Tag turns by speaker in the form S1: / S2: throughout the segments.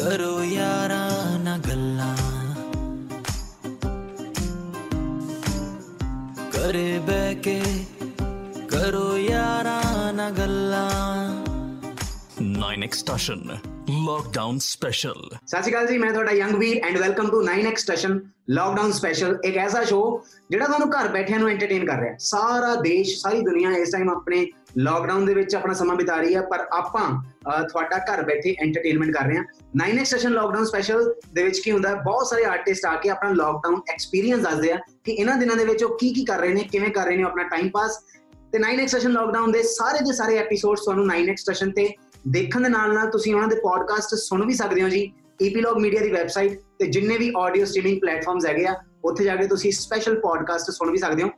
S1: ਕਰੋ ਯਾਰਾਂ ਨਾ ਗੱਲਾਂ। ਕਰੇ ਬਹਿ ਕੇ ਕਰੋ ਯਾਰਾਂ ਨਾ ਗੱਲਾਂ।
S2: 9x Station Lockdown Special.
S3: ਸਤਿ ਸ਼੍ਰੀ ਅਕਾਲ ਜੀ ਮੈਂ ਤੁਹਾਡਾ Youngveer and welcome to 9x station lockdown special ਇੱਕ ਐਸਾ ਸ਼ੋਅ ਜਿਹੜਾ ਤੁਹਾਨੂੰ ਘਰ ਬੈਠਿਆਂ ਨੂੰ ਐਂਟਰਟੇਨ ਕਰ ਰਿਹਾ ਹੈ। ਸਾਰਾ ਦੇਸ਼ ਸਾਰੀ ਦੁਨੀਆ ਇਸ ਟਾਈਮ ਆਪਣੇ ਲਾਕਡਾਊਨ ਦੇ ਵਿੱਚ ਆਪਣਾ ਸਮਾਂ ਬਿਤਾ ਰਹੀ ਹੈ ਪਰ ਆਪਾਂ ਅਹ, ਤੁਹਾਡਾ ਘਰ ਬੈਠੇ ਐਂਟਰਟੇਨਮੈਂਟ ਕਰ ਰਹੇ ਹਾਂ। 9x ਸਟੇਸ਼ਨ ਲਾਕਡਾਊਨ ਸਪੈਸ਼ਲ ਦੇ ਵਿੱਚ ਕੀ ਹੁੰਦਾ ਹੈ? ਬਹੁਤ ਸਾਰੇ ਆਰਟਿਸਟ ਆ ਕੇ ਆਪਣਾ ਲਾਕਡਾਊਨ ਐਕਸਪੀਰੀਅੰਸ ਦੱਸਦੇ ਆ ਕਿ ਇਹਨਾਂ ਦਿਨਾਂ ਦੇ ਵਿੱਚ ਉਹ ਕੀ ਕੀ ਕਰ ਰਹੇ ਨੇ ਕਿਵੇਂ ਕਰ ਰਹੇ ਨੇ ਉਹ ਆਪਣਾ ਟਾਈਮ ਪਾਸ ਤੇ 9x ਸਟੇਸ਼ਨ ਲਾਕਡਾਊਨ ਦੇ ਸਾਰੇ ਦੇ ਸਾਰੇ ਐਪੀਸੋਡਸ ਤੁਹਾਨੂੰ 9x ਸਟੇਸ਼ਨ ਤੇ ਦੇਖਣ ਦੇ ਨਾਲ ਨਾਲ ਤੁਸੀਂ ਉਹਨਾਂ ਦੇ ਪੋਡਕਾਸਟ ਸੁਣ ਵੀ ਸਕਦੇ ਹੋ ਜੀ ਈਪੀਲੌਗ ਮੀਡੀਆ ਦੀ ਵੈਬਸਾਈਟ ਤੇ ਜਿੰਨੇ ਵੀ ਆਡੀਓ ਸਟ੍ਰੀਮਿੰਗ ਪਲੇਟਫਾਰਮਸ ਹੈਗੇ ਆ, ਉੱਥੇ ਜਾ ਕੇ ਤੁਸੀਂ ਸਪੈਸ਼ਲ ਪੋਡਕਾਸਟ ਸੁਣ ਵੀ ਸਕਦੇ ਹੋ।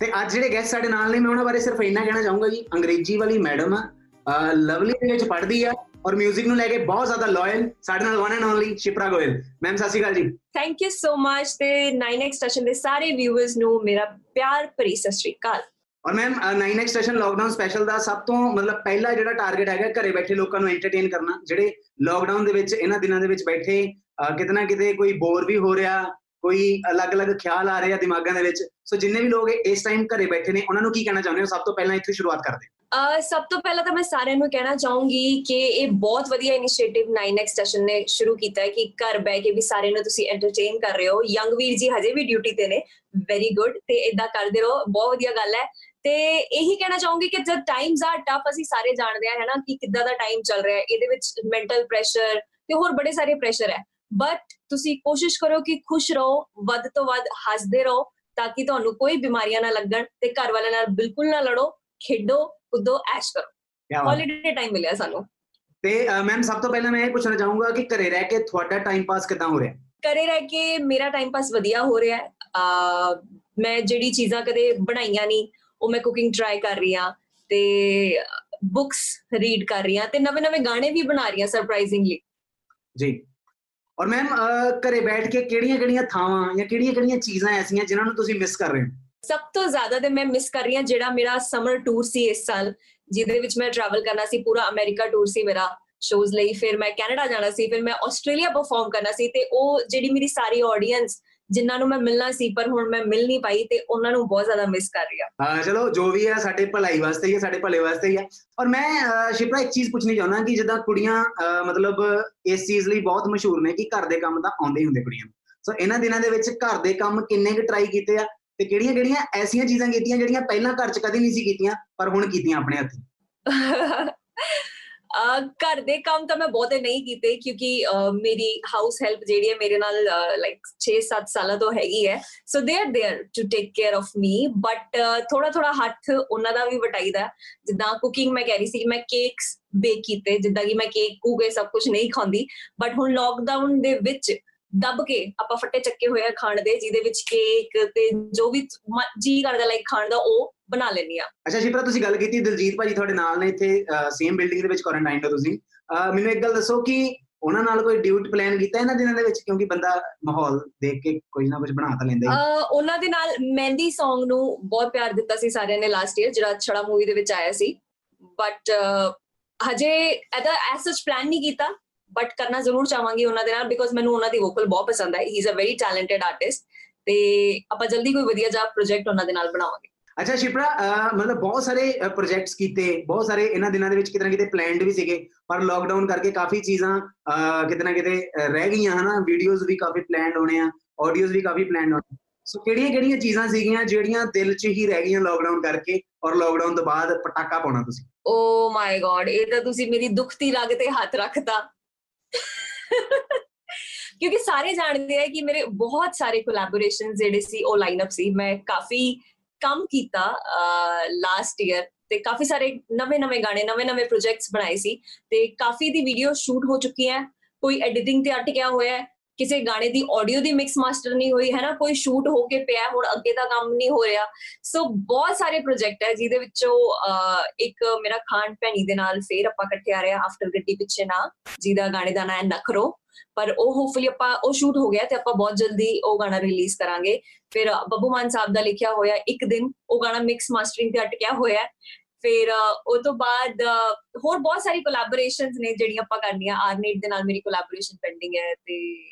S3: ਤੇ ਅੱਜ ਜਿਹੜੇ ਗੈਸਟ ਸਾਡੇ ਨਾਲ ਨੇ, ਮੈਂ ਉਹਨਾਂ ਬਾਰੇ ਸਿਰਫ ਇੰਨਾ ਕਹਿਣਾ ਚਾਹੂੰਗਾ ਜੀ, ਅੰਗਰੇਜ਼ੀ ਵਾਲੀ ਮੈਡਮ ਆ ਲਵਲੀ ਦੇ ਵਿੱਚ ਪੜ੍ਹਦੀ ਆ ਔਰ 뮤직 ਨੂੰ ਲੈ ਕੇ ਬਹੁਤ ਜ਼ਿਆਦਾ ਲਾਇਲ ਸਾਡੇ ਨਾਲ one and only Shipra Goyal ma'am ਸਤਿ ਸ਼੍ਰੀ ਅਕਾਲ ਜੀ।
S4: ਥੈਂਕ ਯੂ ਸੋ ਮਚ ਤੇ 9x ਸਟੇਸ਼ਨ ਦੇ ਸਾਰੇ ਵਿਊਅਰਸ ਨੂੰ ਮੇਰਾ ਪਿਆਰ ਭਰੀ ਸਤਿ ਸ਼੍ਰੀ ਅਕਾਲ।
S3: ਔਰ ma'am 9x station lockdown special ਦਾ ਸਭ ਤੋਂ ਮਤਲਬ ਪਹਿਲਾ ਜਿਹੜਾ ਟਾਰਗੇਟ ਹੈਗਾ ਘਰੇ ਬੈਠੇ ਲੋਕਾਂ ਨੂੰ ਐਂਟਰਟੇਨ ਕਰਨਾ। ਜਿਹੜੇ ਲਾਕਡਾਊਨ ਦੇ ਵਿੱਚ ਇਹਨਾਂ ਦਿਨਾਂ ਦੇ ਵਿੱਚ ਬੈਠੇ ਅਹ, ਕਿਤੇ ਨਾ ਕਿਤੇ ਕੋਈ ਬੋਰ ਵੀ ਹੋ ਰਿਹਾ ਕੋਈ ਅਲੱਗ-ਅਲੱਗ ਖਿਆਲ ਆ ਰਹੇ ਆ ਦਿਮਾਗਾਂ ਦੇ ਵਿੱਚ। ਸੋ ਜਿੰਨੇ ਵੀ ਲੋਕ ਇਸ ਟਾਈਮ ਘਰੇ ਬੈਠੇ ਨੇ ਉਹਨਾਂ ਨੂੰ ਕੀ ਕਹਿਣਾ ਚਾਹੁੰਦੇ ਹੋ? ਸਭ ਤੋਂ ਪਹਿਲਾਂ ਇੱਥੇ ਸ਼ੁਰੂਆਤ ਕਰਦੇ ਹਾਂ।
S4: ਅਹ ਸਭ ਤੋਂ ਪਹਿਲਾਂ ਤਾਂ ਮੈਂ ਸਾਰਿਆਂ ਨੂੰ ਕਹਿਣਾ ਚਾਹੂੰਗੀ ਕਿ ਇਹ ਬਹੁਤ ਵਧੀਆ ਇਨੀਸ਼ੀਏਟਿਵ 9x ਸਟੇਸ਼ਨ ਨੇ ਸ਼ੁਰੂ ਕੀਤਾ ਹੈ ਕਿ ਘਰ ਬੈ ਕੇ ਵੀ ਸਾਰੇ ਨੂੰ ਤੁਸੀਂ ਐਂਟਰਟੇਨ ਕਰ ਰਹੇ ਹੋ। ਯੰਗ ਵੀਰ ਜੀ ਹਜੇ ਵੀ ਡਿਊਟੀ ਤੇ ਨੇ। ਵੈਰੀ ਗੁੱਡ ਤੇ ਇਦਾਂ ਕਰਦੇ ਰਹੋ। ਬਹੁਤ ਵਧੀਆ ਗੱਲ ਹੈ। ਤੇ ਇਹੀ ਕਹਿਣਾ ਚਾਹੂੰਗੀ ਕਿ ਜਦ ਟਾਈਮਸ ਆ ਟਫ ਅਸੀਂ ਸਾਰੇ ਜਾਣਦੇ ਆ ਹੈਨਾ ਕਿ ਕਿੱਦਾਂ ਦਾ ਟਾਈਮ ਚੱਲ ਰਿਹਾ ਹੈ। ਇਹਦੇ ਵਿੱਚ ਮੈਂਟਲ ਪ੍ਰੈਸ਼ਰ ਤੇ ਹੋਰ ਬੜੇ ਸਾਰੇ ਪ੍ਰੈਸ਼ਰ ਹੈ। ਬਟ ਤੁਸੀਂ ਕੋਸ਼ਿਸ਼ ਕਰੋ ਕਿ ਖੁਸ਼ ਰਹੋ ਵੱਧ ਤੋਂ ਵੱਧ ਹੱਸਦੇ ਰਹੋ ਤਾਂ ਕਿ ਤੁਹਾਨੂੰ ਕੋਈ ਬਿਮਾਰੀਆਂ ਨਾ ਲੱਗਣ ਤੇ ਘਰ ਵਾਲਿਆਂ ਨਾਲ ਬਿਲਕੁਲ ਨਾ ਲੜੋ ਖੇਡੋ ਕੁੱਦੋ ਐਸ਼ ਕਰੋ। ਹੌਲੀਡੇ ਟਾਈਮ ਮਿਲਿਆ ਸਾਨੂੰ।
S3: ਤੇ ਮੈਮ ਸਭ ਤੋਂ ਪਹਿਲਾਂ ਮੈਂ ਇਹ ਪੁੱਛਣਾ ਚਾਹੂੰਗਾ ਕਿ ਘਰੇ ਰਹਿ ਕੇ ਤੁਹਾਡਾ ਟਾਈਮ ਪਾਸ ਕਿਦਾਂ ਹੋ ਰਿਹਾ?
S4: ਘਰੇ ਰਹਿ ਕੇ ਮੇਰਾ ਟਾਈਮ ਪਾਸ ਵਧੀਆ ਹੋ ਰਿਹਾ ਹੈ। ਮੈਂ ਜਿਹੜੀ ਚੀਜ਼ਾਂ ਕਦੇ ਬਣਾਈਆਂ ਨਹੀਂ ਉਹ ਮੈਂ ਕੁਕਿੰਗ ਟਰਾਈ ਕਰ ਰਹੀ ਆ ਤੇ ਬੁక్స్ ਰੀਡ ਕਰ ਰਹੀ ਆ ਤੇ ਨਵੇਂ-ਨਵੇਂ ਗਾਣੇ ਵੀ ਬਣਾ ਰਹੀ ਆ ਸਰਪ੍ਰਾਈਜ਼ਿੰਗਲੀ
S3: ਜੀ। ਔਰ ਮੈਮ ਘਰੇ ਬੈਠ ਕੇ ਕਿਹੜੀਆਂ-ਕਿਹੜੀਆਂ ਥਾਵਾਂ ਜਾਂ ਕਿਹੜੀਆਂ-ਕਿਹੜੀਆਂ ਚੀਜ਼ਾਂ ਐਸੀਆਂ ਜਿਨ੍ਹਾਂ ਨੂੰ ਤੁਸੀਂ ਮਿਸ ਕਰ ਰਹੇ ਹੋ?
S4: ਸਭ ਤੋਂ ਜ਼ਿਆਦਾ ਤੇ ਮੈਂ ਮਿਸ ਕਰ ਰਹੀ ਆ ਜਿਹੜਾ ਮੇਰਾ ਸਮਰ ਟੂਰ ਸੀ ਇਸ ਸਾਲ ਜਿਹਦੇ ਵਿੱਚ ਮੈਂ ਟਰੈਵਲ ਕਰਨਾ ਸੀ ਪੂਰਾ ਅਮਰੀਕਾ ਟੂਰ ਸੀ ਮੇਰਾ ਸ਼ੋਜ਼ ਲਈ ਫਿਰ ਮੈਂ ਕੈਨੇਡਾ ਜਾਣਾ ਸੀ ਫਿਰ ਮੈਂ ਆਸਟ੍ਰੇਲੀਆ ਪਰਫਾਰਮ ਕਰਨਾ ਸੀ ਤੇ ਉਹ ਜਿਹੜੀ ਮੇਰੀ ਸਾਰੀ ਆਡੀਅנס ਜਿਨ੍ਹਾਂ ਨੂੰ ਮੈਂ ਮਿਲਣਾ ਸੀ ਪਰ ਹੁਣ ਮੈਂ ਮਿਲ ਨਹੀਂ ਪਾਈ ਤੇ ਉਹਨਾਂ ਨੂੰ ਬਹੁਤ ਜ਼ਿਆਦਾ ਮਿਸ ਕਰ ਰਹੀ ਹਾਂ।
S3: ਹਾਂ ਚਲੋ ਜੋ ਵੀ ਹੈ ਸਾਡੇ ਭਲਾਈ ਵਾਸਤੇ ਹੀ ਹੈ ਸਾਡੇ ਭਲੇ ਵਾਸਤੇ ਹੀ ਹੈ। ਔਰ ਮੈਂ ਸ਼ਿਪਰਾ ਇੱਕ ਚੀਜ਼ ਪੁੱਛਣੀ ਚਾਹੁੰਦਾ ਕਿ ਜਿੱਦਾਂ ਕੁੜੀਆਂ ਮਤਲਬ ਇਸ ਚੀਜ਼ ਲਈ ਬਹੁਤ ਮਸ਼ਹੂਰ ਨੇ ਕਿ ਘਰ ਦੇ ਕੰਮ ਤਾਂ ਆਉਂਦੇ ਹੀ ਹੁੰਦੇ ਕੁੜੀਆਂ ਨੂੰ। ਸੋ ਇਹਨਾਂ ਦਿਨਾਂ ਦੇ ਵਿੱਚ ਘਰ ਦੇ ਕੰਮ ਕਿੰਨੇ ਕੁ ਟਰਾਈ ਕੀਤੇ ਆ ਤੇ ਕਿਹੜੀਆਂ-ਕਿਹੜੀਆਂ ਐਸੀਆਂ ਚੀਜ਼ਾਂ ਕੀਤੀਆਂ ਜਿਹੜੀਆਂ ਪਹਿਲਾਂ ਘਰ 'ਚ ਕਦੀ ਨਹੀਂ ਸੀ ਕੀਤੀਆਂ ਪਰ ਹੁਣ ਕੀਤੀਆਂ ਆਪਣੇ ਹੱਥੀਂ?
S4: ਘਰ ਦੇ ਕੰਮ ਤਾਂ ਮੈਂ ਬਹੁਤੇ ਨਹੀਂ ਕੀਤੇ ਕਿਉਂਕਿ ਅਹ, ਮੇਰੀ ਹਾਊਸ ਹੈਲਪ ਜਿਹੜੀ ਹੈ ਮੇਰੇ ਨਾਲ ਲਾਈਕ 6-7 ਸਾਲਾਂ ਤੋਂ ਹੈਗੀ ਹੈ so they are there to take care of me but ਥੋੜਾ ਥੋੜਾ ਹੱਥ ਉਹਨਾਂ ਦਾ ਵੀ ਵਟਾਈਦਾ ਹੈ। ਜਿੱਦਾਂ ਕੁਕਿੰਗ ਮੈਂ ਕਹਿ ਰਹੀ ਸੀ ਕਿ ਮੈਂ ਕੇਕਸ ਬੇਕ ਕੀਤੇ ਜਿੱਦਾਂ ਕਿ ਮੈਂ ਕੇਕ ਕੂਕੇ ਸਭ ਕੁਝ ਨਹੀਂ ਖਾਂਦੀ ਬਟ ਹੁਣ ਲੋਕਡਾਊਨ ਦੇ ਵਿੱਚ ਦੱਬ ਕੇ ਆਪਾਂ ਫੱਟੇ ਚੱਕੇ ਹੋਏ ਆ ਖਾਣ ਦੇ ਜਿਹਦੇ ਵਿੱਚ ਕੇਕ ਤੇ ਜੋ ਵੀ ਮ- ਜੀ ਕਰਦਾ ਲਾਈਕ ਖਾਣ ਦਾ ਉਹ ਬਣਾ ਲੈਂਦੀ ਆ
S3: ਅੱਛਾ ਸ਼ਿਪਰਾ ਤੁਸੀਂ ਗੱਲ ਕੀਤੀ ਦਿਲਜੀਤ ਭਾਜੀ ਤੁਹਾਡੇ ਨਾਲ ਨੇ ਇੱਥੇ ਸੇਮ ਬਿਲਡਿੰਗ ਦੇ ਵਿੱਚ ਕੁਆਰੰਟਾਈਨ ਹੋ ਤੁਸੀਂ। ਮੈਨੂੰ ਇੱਕ ਗੱਲ ਦੱਸੋ ਕਿ ਉਹਨਾਂ ਨਾਲ ਕੋਈ ਡਿਊਟ ਪਲਾਨ ਕੀਤਾ ਇਹਨਾਂ ਦਿਨਾਂ ਦੇ ਵਿੱਚ? ਕਿਉਂਕਿ ਬੰਦਾ ਮਾਹੌਲ ਦੇਖ ਕੇ ਕੁਝ ਨਾ ਕੁਝ ਬਣਾ ਤਾਂ ਲੈਂਦਾ ਹੀ।
S4: ਉਹਨਾਂ ਦੇ ਨਾਲ ਮਹਿੰਦੀ Song ਨੂੰ ਬਹੁਤ ਪਿਆਰ ਦਿੱਤਾ ਸੀ ਸਾਰਿਆਂ ਨੇ ਲਾਸਟ ਈਅਰ ਜਿਹੜਾ ਛੜਾ ਮੂਵੀ ਦੇ ਵਿੱਚ ਆਇਆ ਸੀ। ਬਟ ਹਜੇ ਇਹਦਾ ਐਸ ਸੱਚ ਪਲਾਨ ਨਹੀਂ ਕੀਤਾ। ਬਟ ਕਰਨਾ ਜ਼ਰੂਰ ਚਾਹਾਂਗੀ ਉਹਨਾਂ ਦੇ ਨਾਲ ਬਿਕੋਜ਼ ਮੈਨੂੰ ਉਹਨਾਂ ਦੀ ਵੋਕਲ ਬਹੁਤ ਪਸੰਦ ਹੈ he is a very talented artist ਤੇ ਆਪਾਂ ਜਲਦੀ ਕੋਈ ਵਧੀਆ ਜਿਹਾ ਪ੍ਰੋਜੈਕਟ ਉਹਨਾਂ ਦੇ ਨਾਲ ਬਣਾਵਾਂਗੇ।
S3: ਅੱਛਾ ਸ਼ਿਪਰਾ ਅਹ, ਮਤਲਬ ਬਹੁਤ ਸਾਰੇ ਪ੍ਰੋਜੈਕਟਸ ਕੀਤੇ ਬਹੁਤ ਸਾਰੇ ਇਹਨਾਂ ਦਿਨਾਂ ਦੇ ਵਿੱਚ ਕਿਤੇ ਨਾ ਕਿਤੇ ਪਲਾਨਡ ਵੀ ਸੀਗੇ ਪਰ ਲੋਕਡਾਊਨ ਕਰਕੇ ਕਾਫੀ ਚੀਜ਼ਾਂ ਅਹ, ਕਿਤੇ ਨਾ ਕਿਤੇ ਅਹ, ਰਹਿ ਗਈਆਂ ਹਨਾ? ਵੀਡੀਓਜ਼ ਵੀ ਕਾਫੀ ਪਲਾਨਡ ਹੋਣੇ ਆ ਆਡੀਓਜ਼ ਵੀ ਕਾਫੀ ਪਲਾਨਡ ਹੋਣੇ ਸੋ ਕਿਹੜੀਆਂ ਕਿਹੜੀਆਂ ਚੀਜ਼ਾਂ ਸੀਗੀਆਂ ਜਿਹੜੀਆਂ ਦਿਲ 'ਚ ਹੀ ਰਹਿ ਗਈਆਂ ਲੋਕਡਾਊਨ ਕਰਕੇ ਔਰ ਲੋਕਡਾਊਨ ਤੋਂ ਬਾਅਦ ਪਟਾਕਾ ਪਾਉਣਾ ਤੁਸੀਂ?
S4: ਓ ਮਾਈ ਗॉड ਇਹ ਤਾਂ ਤੁਸੀਂ ਮੇਰੀ ਦੁਖਤੀ ਰਗ ਤੇ ਹੱਥ ਰੱਖਤਾ। ਕਿਉਂਕਿ ਸਾਰੇ ਜਾਣਦੇ ਆ ਕਿ ਮੇਰੇ ਬਹੁਤ ਸਾਰੇ ਕੋਲੈਬੋਰੇਸ਼ਨ ਜਿਹੜੇ ਸੀ ਉਹ ਲਾਈਨਅਪ ਸੀ। ਮੈਂ ਕਾਫੀ ਕੰਮ ਕੀਤਾ ਲਾਸਟ ਈਅਰ ਤੇ ਕਾਫੀ ਸਾਰੇ ਨਵੇਂ-ਨਵੇਂ ਗਾਣੇ ਨਵੇਂ-ਨਵੇਂ ਪ੍ਰੋਜੈਕਟਸ ਬਣਾਏ ਸੀ ਤੇ ਕਾਫੀ ਦੀ ਵੀਡੀਓ ਸ਼ੂਟ ਹੋ ਚੁੱਕੀ ਹੈ। ਕੋਈ ਐਡੀਟਿੰਗ ਤੇ ਅਟਕਿਆ ਹੋਇਆ ਹੈ ਕਿਸੇ ਗਾਣੇ ਦੀ ਆਡੀਓ ਦੀ ਮਿਕਸ ਮਾਸਟਰ ਨਹੀਂ ਹੋਈ ਹੈ ਨਾ? ਕੋਈ ਸ਼ੂਟ ਹੋ ਕੇ ਪਿਆ ਹੁਣ ਅੱਗੇ ਦਾ ਕੰਮ ਨਹੀਂ ਹੋ ਰਿਹਾ। ਸੋ ਬਹੁਤ ਸਾਰੇ ਪ੍ਰੋਜੈਕਟ ਹੈ ਜਿਹਦੇ ਵਿੱਚੋਂ ਅਹ, ਇੱਕ ਮੇਰਾ ਖਾਨ ਭੈਣੀ ਦੇ ਨਾਲ ਫੇਰ ਆਪਾਂ ਇਕੱਠੇ ਆ ਰਹੇ ਆ ਆਫਟਰ ਗੱਡੀ ਪਿੱਛੇ ਨਾ ਜਿਹਦਾ ਗਾਣੇ ਦਾ ਨਾਂ ਹੈ ਨਖਰੋ ਪਰ ਉਹ ਹੋਪਫੁਲੀ ਆਪਾਂ ਉਹ ਸ਼ੂਟ ਹੋ ਗਿਆ ਤੇ ਆਪਾਂ ਬਹੁਤ ਜਲਦੀ ਉਹ ਗਾਣਾ ਰਿਲੀਜ਼ ਕਰਾਂਗੇ। ਫਿਰ ਬੱਬੂ ਮਾਨ ਸਾਹਿਬ ਦਾ ਲਿਖਿਆ ਹੋਇਆ ਇੱਕ ਦਿਨ ਉਹ ਗਾਣਾ ਮਿਕਸ ਮਾਸਟਰਿੰਗ ਤੇ ਅਟਕਿਆ ਹੋਇਆ ਹੈ। ਫਿਰ ਅਹ, ਉਹ ਤੋਂ ਬਾਅਦ ਅਹ, ਹੋਰ ਬਹੁਤ ਸਾਰੀ ਕੋਲੈਬੋਰੇਸ਼ਨਸ ਨੇ ਜਿਹੜੀਆਂ ਆਪਾਂ ਕਰਨੀਆਂ। ਆਰਨੇਟ ਦੇ ਨਾਲ ਮੇਰੀ ਕੋਲੈਬੋਰੇਸ਼ਨ ਪੈਂਡਿੰਗ ਹੈ ਤੇ